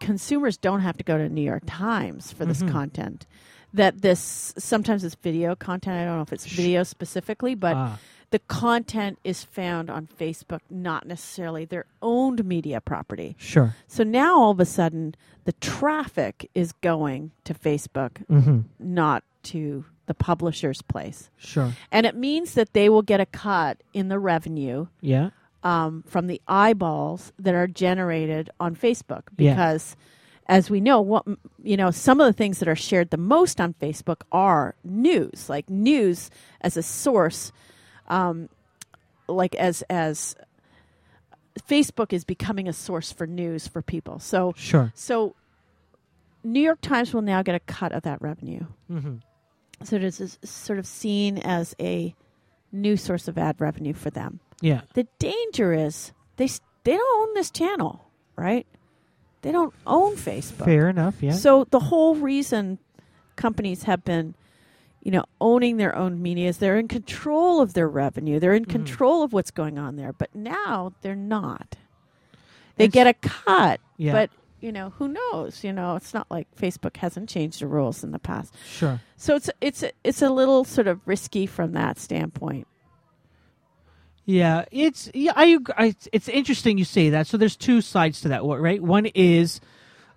consumers don't have to go to New York Times for this Mhm. content. That this sometimes it's video content. I don't know if it's video specifically, but Ah, the content is found on Facebook, not necessarily their owned media property. sure. So now all of a sudden, the traffic is going to Facebook, hmm not to the publisher's place. Sure. And it means that they will get a cut in the revenue Yeah. um, from the eyeballs that are generated on Facebook. Yeah. Because, as we know, what you know, some of the things that are shared the most on Facebook are news, like news as a source, um, like as as Facebook is becoming a source for news for people. So Sure. so New York Times will now get a cut of that revenue. hmm So it is is sort of seen as a new source of ad revenue for them. Yeah. The danger is they they don't own this channel, right? They don't own Facebook. Fair enough. Yeah. So the whole reason companies have been, you know, owning their own media is they're in control of their revenue. They're in Mhm. control of what's going on there. But now they're not. They It's- get a cut, yeah. but you know, who knows? You know, it's not like Facebook hasn't changed the rules in the past. sure. So it's it's it's a little sort of risky from that standpoint. Yeah, it's yeah. I, I it's interesting you say that. So there's two sides to that, right? One is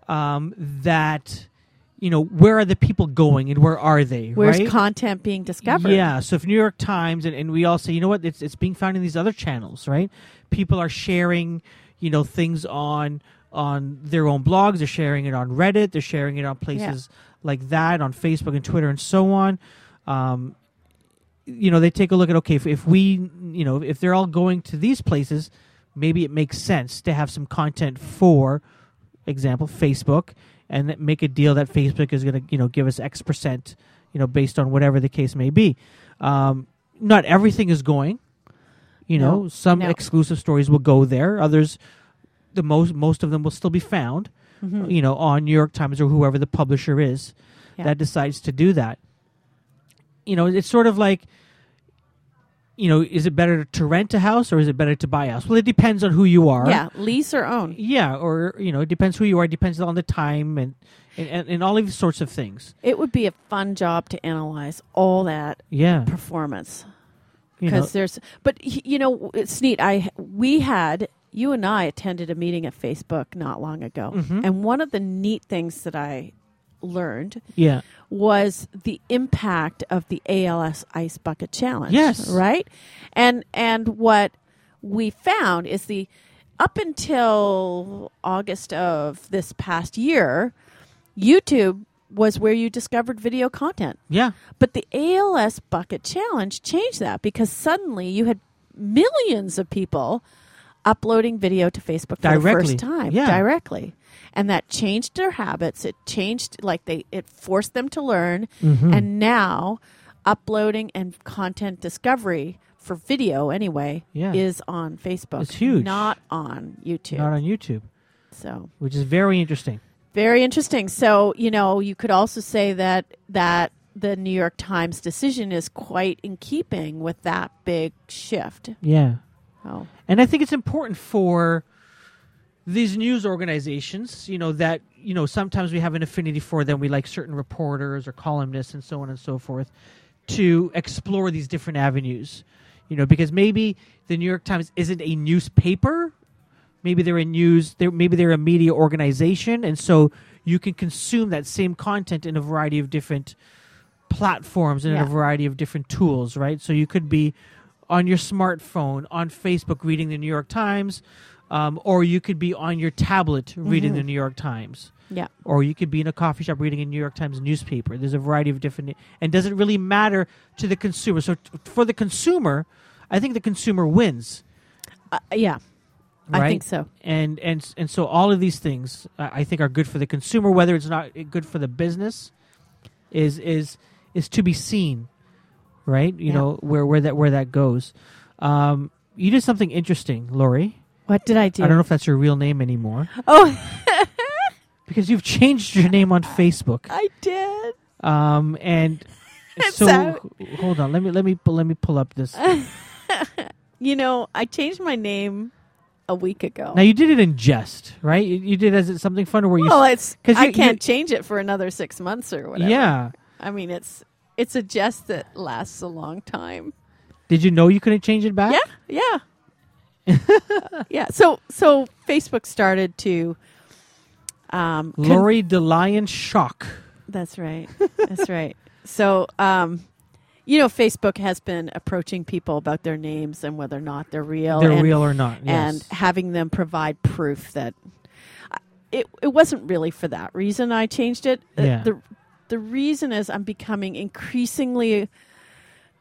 um, that you know where are the people going and where are they? Where's right? content being discovered? Yeah. So if New York Times and, and we all say, you know what, it's it's being found in these other channels, right? People are sharing, you know, things on on their own blogs. They're sharing it on Reddit. They're sharing it on places like that, on Facebook and Twitter and so on. Um, you know, they take a look at okay, if, if we, you know, if they're all going to these places, maybe it makes sense to have some content for example Facebook and make a deal that Facebook is going to you know give us X percent you know based on whatever the case may be. Um, not everything is going. You know, some no. exclusive stories will go there. Others, the most most of them will still be found. Mhm. You know, on New York Times or whoever the publisher is Yeah. that decides to do that. You know, it's sort of like, you know, is it better to rent a house or is it better to buy a house? Well, it depends on who you are. Yeah, lease or own. Yeah, or you know, it depends who you are. It depends on the time and and, and, all of these sorts of things. It would be a fun job to analyze all that Yeah, performance because there's. But you know, it's neat. I we had you and I attended a meeting at Facebook not long ago, Mhm. and one of the neat things that I learned yeah, was the impact of the ALS Ice Bucket Challenge. Yes. right. And and what we found is the up until August of this past year, YouTube was where you discovered video content. yeah, But the ALS Bucket Challenge changed that because suddenly you had millions of people uploading video to Facebook for the first time Yeah. directly. And that changed their habits. It changed like they it forced them to learn Mhm. and now uploading and content discovery for video anyway Yeah. is on Facebook. It's huge. Not on YouTube. not on YouTube, so which is very interesting. very interesting. So, you know, you could also say that that the New York Times decision is quite in keeping with that big shift. Yeah, Oh, and I think it's important for these news organizations, you know, that you know sometimes we have an affinity for them. We like certain reporters or columnists and so on and so forth. to explore these different avenues. You know, because maybe the New York Times isn't a newspaper. Maybe they're a news. They're, maybe they're a media organization, and so you can consume that same content in a variety of different platforms and in Yeah. a variety of different tools, right? So you could be on your smartphone, on Facebook, reading the New York Times, um, or you could be on your tablet reading Mhm. the New York Times Yeah. or you could be in a coffee shop reading a New York Times newspaper. There's a variety of different, and doesn't really matter to the consumer. So t- for the consumer, I think the consumer wins, Uh, yeah. right? I think so. And and and so all of these things uh, I think are good for the consumer. Whether it's not good for the business, is is is to be seen, right? You Yeah. know where where that where that goes. Um, you did something interesting, Lori. What did I do? I don't know if that's your real name anymore Oh, because you've changed your name on Facebook. I did. Um, and so hold on, let me let me let me pull up this. You know, I changed my name a week ago. Now you did it in jest, right? You, you did as something fun, or were you? well, it's 'cause I can't you- change it for another six months or whatever. yeah. I mean, it's it's a jest that lasts a long time. Did you know you couldn't change it back? Yeah, yeah, yeah. So so Facebook started to. Um, con- Lori DeLion shock. That's right. That's right. So, um, you know, Facebook has been approaching people about their names and whether or not they're real. They're and, real or not? and having them provide proof that it it wasn't really for that reason I changed it. Uh, Yeah. The the reason is I'm becoming increasingly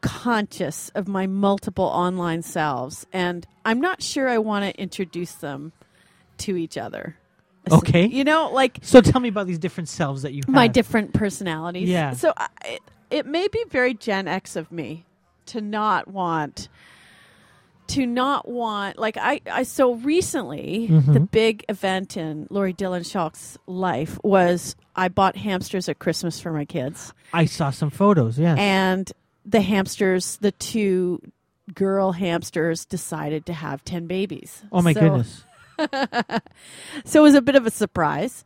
conscious of my multiple online selves and I'm not sure I want to introduce them to each other. Okay. You know, like so tell me about these different selves that you have. my different personalities. Yeah. So I, it, it may be very Gen X of me to not want to not want like I, I so recently the Mhm. big event in Lori Dillon Schalk's life was I bought hamsters at Christmas for my kids. I saw some photos. Yes. And the hamsters, the two girl hamsters decided to have 10 babies. oh my So- goodness. so it was a bit of a surprise.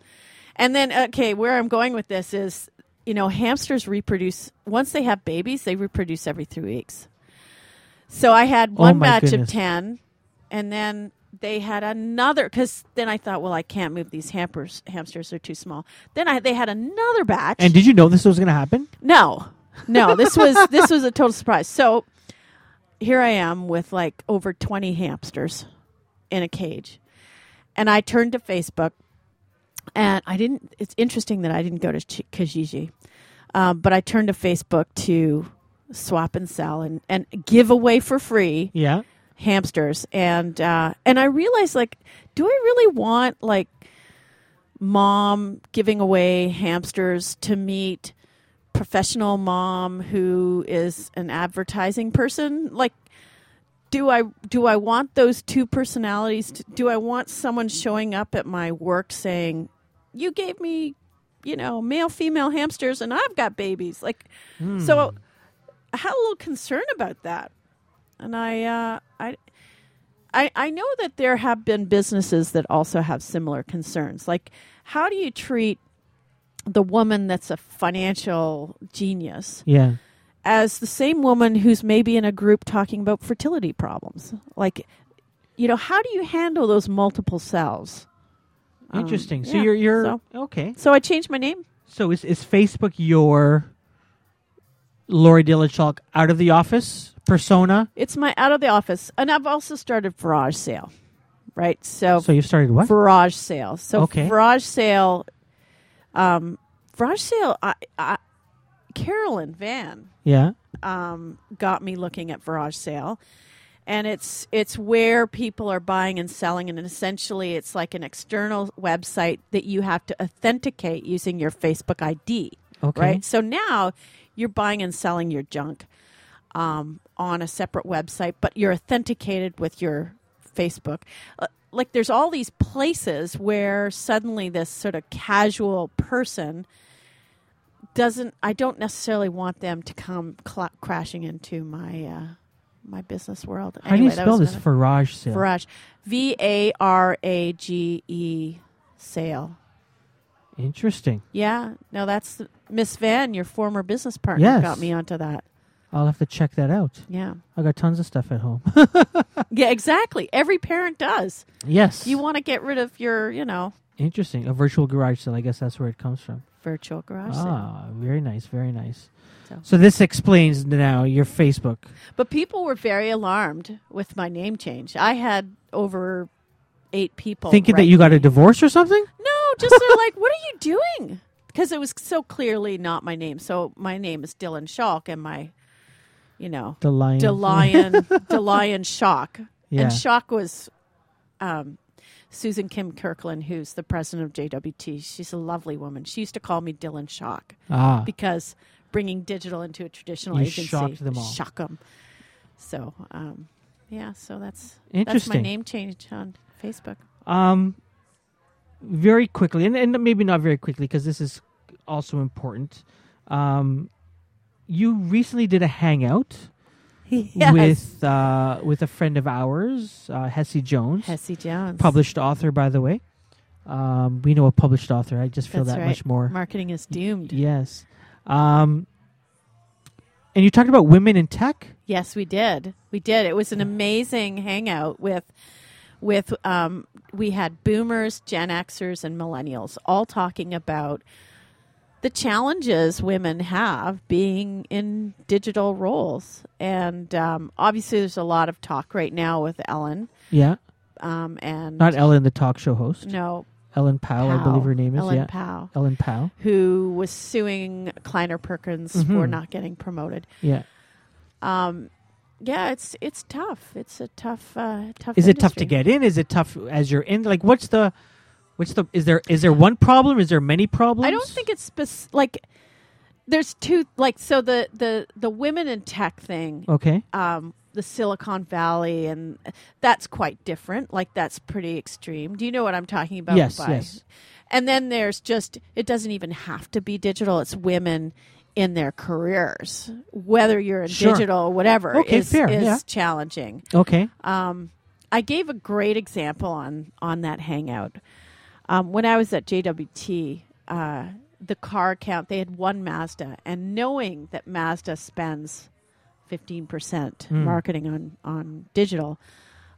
And then, okay, where I'm going with this is, you know, hamsters reproduce once they have babies, they reproduce every three weeks. So I had Oh one my batch goodness. of ten, and then they had another because then I thought, well, I can't move these hampers. Hamsters are too small. Then I they had another batch. And did you know this was going to happen? No, no, this was this was a total surprise. So here I am with like over twenty hamsters in a cage, and I turned to Facebook, and I didn't. It's interesting that I didn't go to Ch- Kijiji, um, but I turned to Facebook to swap and sell and and give away for free Yeah. hamsters and uh and i realized like do i really want like mom giving away hamsters to meet professional mom who is an advertising person like do i do i want those two personalities to, do i want someone showing up at my work saying you gave me you know male female hamsters and i've got babies like so I had a little concern about that, and I, uh, I, I, I know that there have been businesses that also have similar concerns. Like, how do you treat the woman that's a financial genius Yeah. as the same woman who's maybe in a group talking about fertility problems? Like, you know, how do you handle those multiple selves? Um, Interesting. so yeah, you're you're so- okay. So I changed my name. So is is Facebook your Lori Dillon Schalk out of the office persona? It's my out of the office, and I've also started Varage Sale, right? So So you've started what? Varage Sale. So Okay. Varage Sale, um, Varage Sale. I, I, Carolyn Van yeah. um, got me looking at Varage Sale, and it's it's where people are buying and selling, and essentially it's like an external website that you have to authenticate using your Facebook ID Okay. right? So now you're buying and selling your junk um, on a separate website, but you're authenticated with your Facebook. Uh, like there's all these places where suddenly this sort of casual person doesn't. I don't necessarily want them to come cla crashing into my uh, my business world. How do you spell this another- Varage sale? Farage? V A R A G E sale. Interesting. Yeah, no, that's Miss Van, your former business partner, Yes. got me onto that. I'll have to check that out. Yeah. I got tons of stuff at home. Yeah, exactly. Every parent does. yes. You want to get rid of your, you know, Interesting. A virtual garage sale. I guess that's where it comes from. virtual garage sale. Ah, very nice. Very nice. So- So this explains now your Facebook. But people were very alarmed with my name change. I had over eight people Thinking that you got a divorce or something? No, just they're like, "What are you doing?" Because it was so clearly not my name. So my name is Dillon Schalk, and my, you know, The lion. Delion Delion Shock, Yeah. and Shock was um, Susan Kim Kirkland, who's the president of JWT. She's a lovely woman. She used to call me Dylan Shock ah. because bringing digital into a traditional You agency shocked them all. shock 'em. So, um, yeah, so that's that's Interesting. my name change on Facebook. Um, very quickly, and, and maybe not very quickly because this is also important. Um, you recently did a hangout Yes. with uh, with a friend of ours, uh, Hessie Jones, Hessie Jones, published author, by the way. Um, we know a published author. I just feel That's that right. much more. Marketing is doomed. Yes. Um, and you talked about women in tech. Yes, we did. We did. It was an amazing hangout with with um, we had boomers, Gen Xers, and millennials all talking about the challenges women have being in digital roles. And um, obviously, there's a lot of talk right now with Ellen. Yeah, Um, and not Ellen, the talk show host. no, Ellen Powell, I believe her name is. Ellen yeah, Powell, Ellen Powell. who was suing Kleiner Perkins for Mhm. not getting promoted. Yeah. Um, yeah, it's it's tough. It's a tough, uh, tough. Is it tough to get in? Is it tough as you're in? Like, what's the, what's the? Is there is there one problem? Is there many problems? I don't think it's spec- like there's two like so the the the women in tech thing, Okay. um, the Silicon Valley, and that's quite different. Like that's pretty extreme. Do you know what I'm talking about? Yes, by- yes. And then there's just it doesn't even have to be digital. It's women in their careers, whether you're in Sure. digital or whatever, Okay, is, fair, is yeah. challenging. Okay. Um, I gave a great example on on that hangout. Um, when I was at JWT, uh, the car account they had one Mazda, and knowing that Mazda spends fifteen percent Mm. marketing on on digital,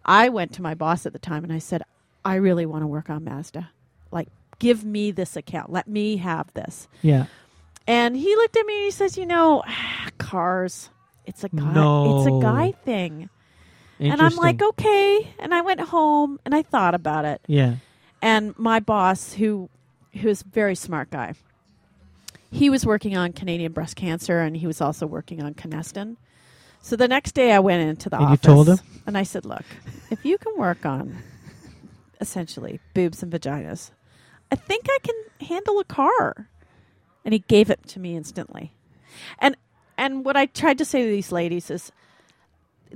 I went to my boss at the time and I said, "I really want to work on Mazda. Like, give me this account. Let me have this." Yeah. And he looked at me and he says, "You know, cars. It's a guy. It's a guy thing." And I'm like, okay. And I went home and I thought about it. Yeah. And my boss, who who is a very smart guy, he was working on Canadian breast cancer and he was also working on Canesten. So the next day I went into the And you office told him? and I said, Look, if you can work on essentially boobs and vaginas, I think I can handle a car. And he gave it to me instantly. And and what I tried to say to these ladies is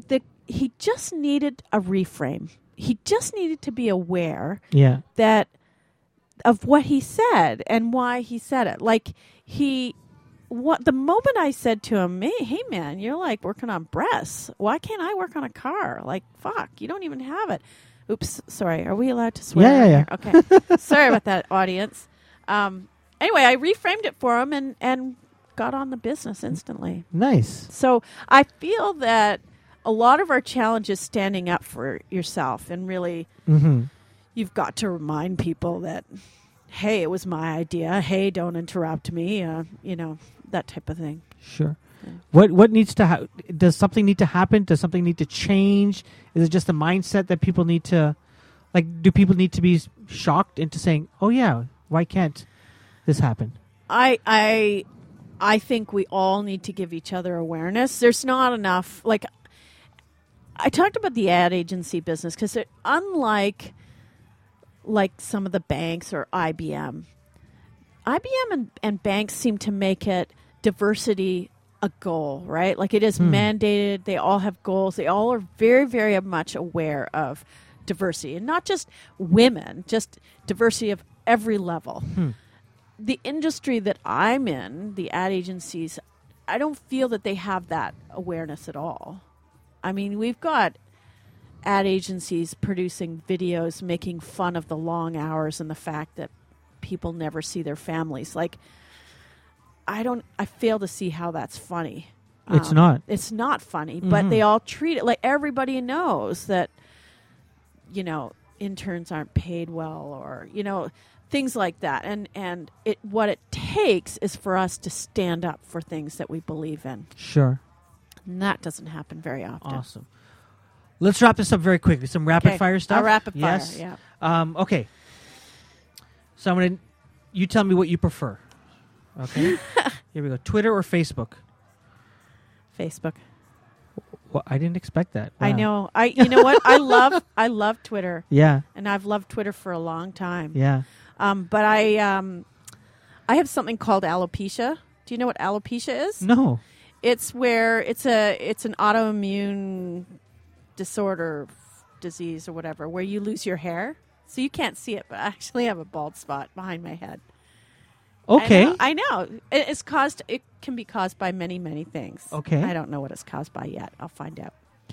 that he just needed a reframe. He just needed to be aware Yeah. that of what he said and why he said it. Like he what the moment I said to him, hey, man, you're like working on breasts. Why can't I work on a car? Like fuck, you don't even have it. Oops, sorry. Are we allowed to swear? Yeah, yeah, here? Okay. sorry about that, audience. Um, anyway, I reframed it for him and and got on the business instantly. Nice. So I feel that a lot of our challenge is standing up for yourself and really Mm-hmm. you've got to remind people that hey it was my idea hey don't interrupt me uh, you know that type of thing Sure. Yeah. What what needs to ha- does something need to happen? Does something need to change? Is it just a mindset that people need to like do people need to be shocked into saying, "Oh yeah, why can't this happen?" i i i think we all need to give each other awareness there's not enough like i talked about the ad agency business because unlike like some of the banks or ibm IBM and, and banks seem to make it diversity a goal, right? Like it is Hmm. mandated. They all have goals. They all are very, very much aware of diversity and not just women, just diversity of every level. Hmm. The industry that I'm in, the ad agencies, I don't feel that they have that awareness at all. I mean, we've got ad agencies producing videos making fun of the long hours and the fact that people never see their families. Like, I don't, I fail to see how that's funny. It's Um, not. It's not funny, but Mhm. they all treat it like everybody knows that, you know, interns aren't paid well or, you know, things like that. And, and it, what it takes is for us to stand up for things that we believe in. Sure. And that doesn't happen very often. Awesome. Let's wrap this up very quickly. Some rapid Okay, fire stuff. A rapid fire, Yes. yeah. Um, okay. So I'm gonna. You tell me what you prefer. Okay. Here we go. Twitter or Facebook? Facebook. Well, I didn't expect that. I Wow. know. I you know what? I love I love Twitter. Yeah. And I've loved Twitter for a long time. Yeah. Um, but I um, I have something called alopecia. Do you know what alopecia is? No. It's where it's a it's an autoimmune disorder disease or whatever where you lose your hair. So you can't see it, but I actually have a bald spot behind my head. Okay. I know. I know. It, it's caused. It can be caused by many, many things. Okay. I don't know what it's caused by yet. I'll find out.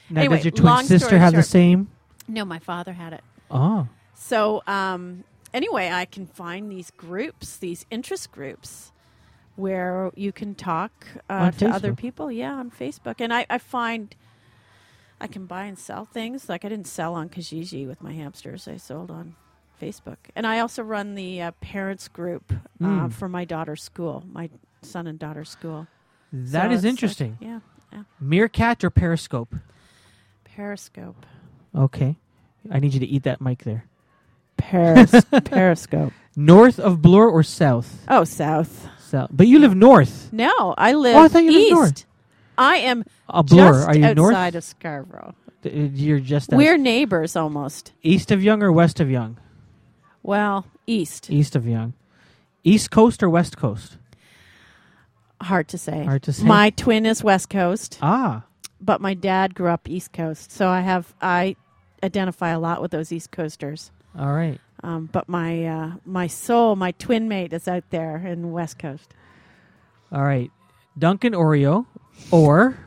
Now, Anyway, does your twin sister story have the same? No, my father had it. Oh. So um, anyway, I can find these groups, these interest groups, where you can talk uh, On to other people. Yeah, on Facebook, and I, I find I can buy and sell things. Like I didn't sell on Kijiji with my hamsters; I sold on Facebook, and I also run the uh, parents group uh, Mm. for my daughter's school, my son and daughter's school. That So is it's like- interesting. yeah, Meerkat or Periscope? Periscope. Okay. I need you to eat that mic there. Peris- Periscope. North of Bloor or south? Oh, south. South. But you live north. No, I live Oh, I thought you lived east. north. I am Bloor. just Are you outside north? of Scarborough. Uh, You're just We're neighbors almost. east of Yonge or west of Yonge? Well, east. East of Yonge. East Coast or West Coast? Hard to say. Hard to say. My twin is West Coast, Ah. but my dad grew up East Coast, so I have I identify a lot with those East Coasters. All right. Um, but my uh, my soul, my twin mate, is out there in West Coast. All right. Dunkin' Oreo or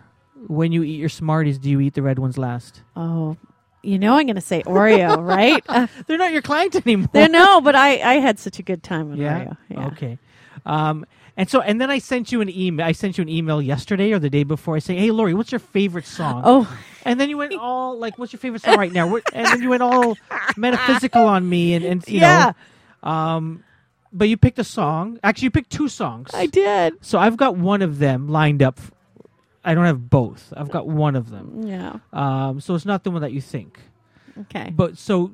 when you eat your Smarties, do you eat the red ones last? Oh, you know I'm going to say Oreo, right? Uh, They're not your client anymore. there- no, but I I had such a good time with yeah? Oreo. Yeah. Okay. Um, and so, and then I sent you an email. I sent you an email yesterday or the day before. I say, "Hey, Lori, what's your favorite song?" Oh, And then you went all like, "What's your favorite song right now?" And then you went all metaphysical on me, and and you yeah, know, um, but you picked a song. Actually, you picked two songs. I did. So I've got one of them lined up. I don't have both. I've got one of them. Yeah. Um, so it's not the one that you think. Okay. But so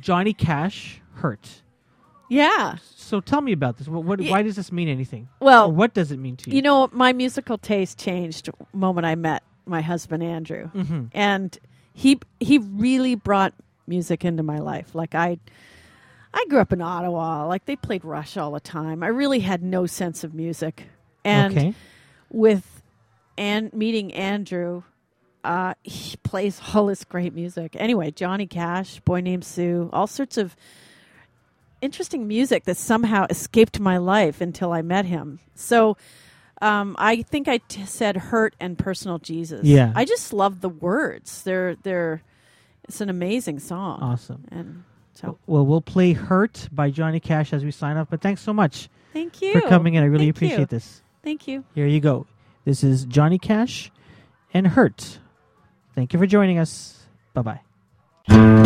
Johnny Cash hurt. Yeah. So tell me about this. What, what why does this mean anything? Well, Or what does it mean to you? You know, my musical taste changed moment I met my husband Andrew, hmm and he he really brought music into my life. Like I, I grew up in Ottawa. Like they played Rush all the time. I really had no sense of music, and okay. with and meeting Andrew, uh, he plays all this great music. Anyway, Johnny Cash, Boy Named Sue, all sorts of interesting music that somehow escaped my life until I met him. So um, I think I t- said "hurt" and "personal Jesus." Yeah. I just love the words. They're they're it's an amazing song, Awesome. and so Well, we'll play "Hurt" by Johnny Cash as we sign off. But thanks so much thank you for coming in. I really Thank you. appreciate this. Thank you. Here you go. This is Johnny Cash and "Hurt." Thank you for joining us. Bye bye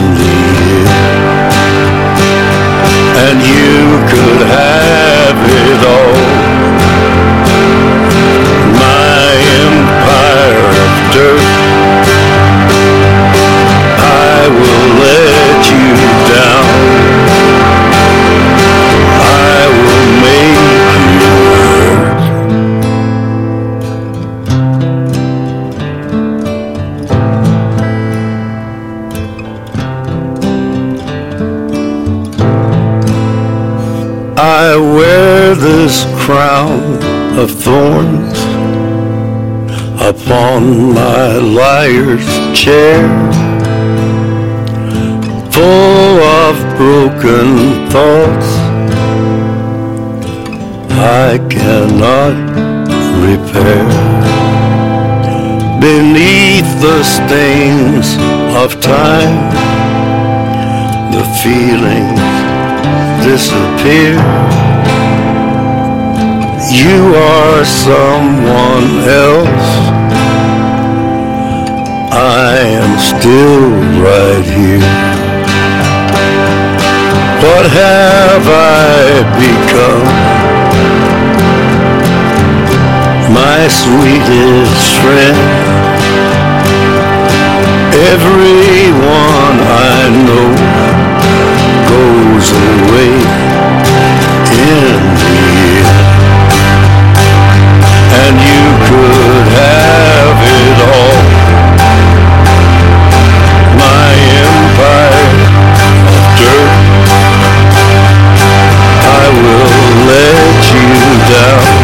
And you could have it all. My empire of dirt. I will let chair, full of broken thoughts I cannot repair. Beneath the stains of time, the feelings disappear. You are someone else. I am still right here. What have I become? My sweetest friend. Everyone I know goes away in the end. And you could have down.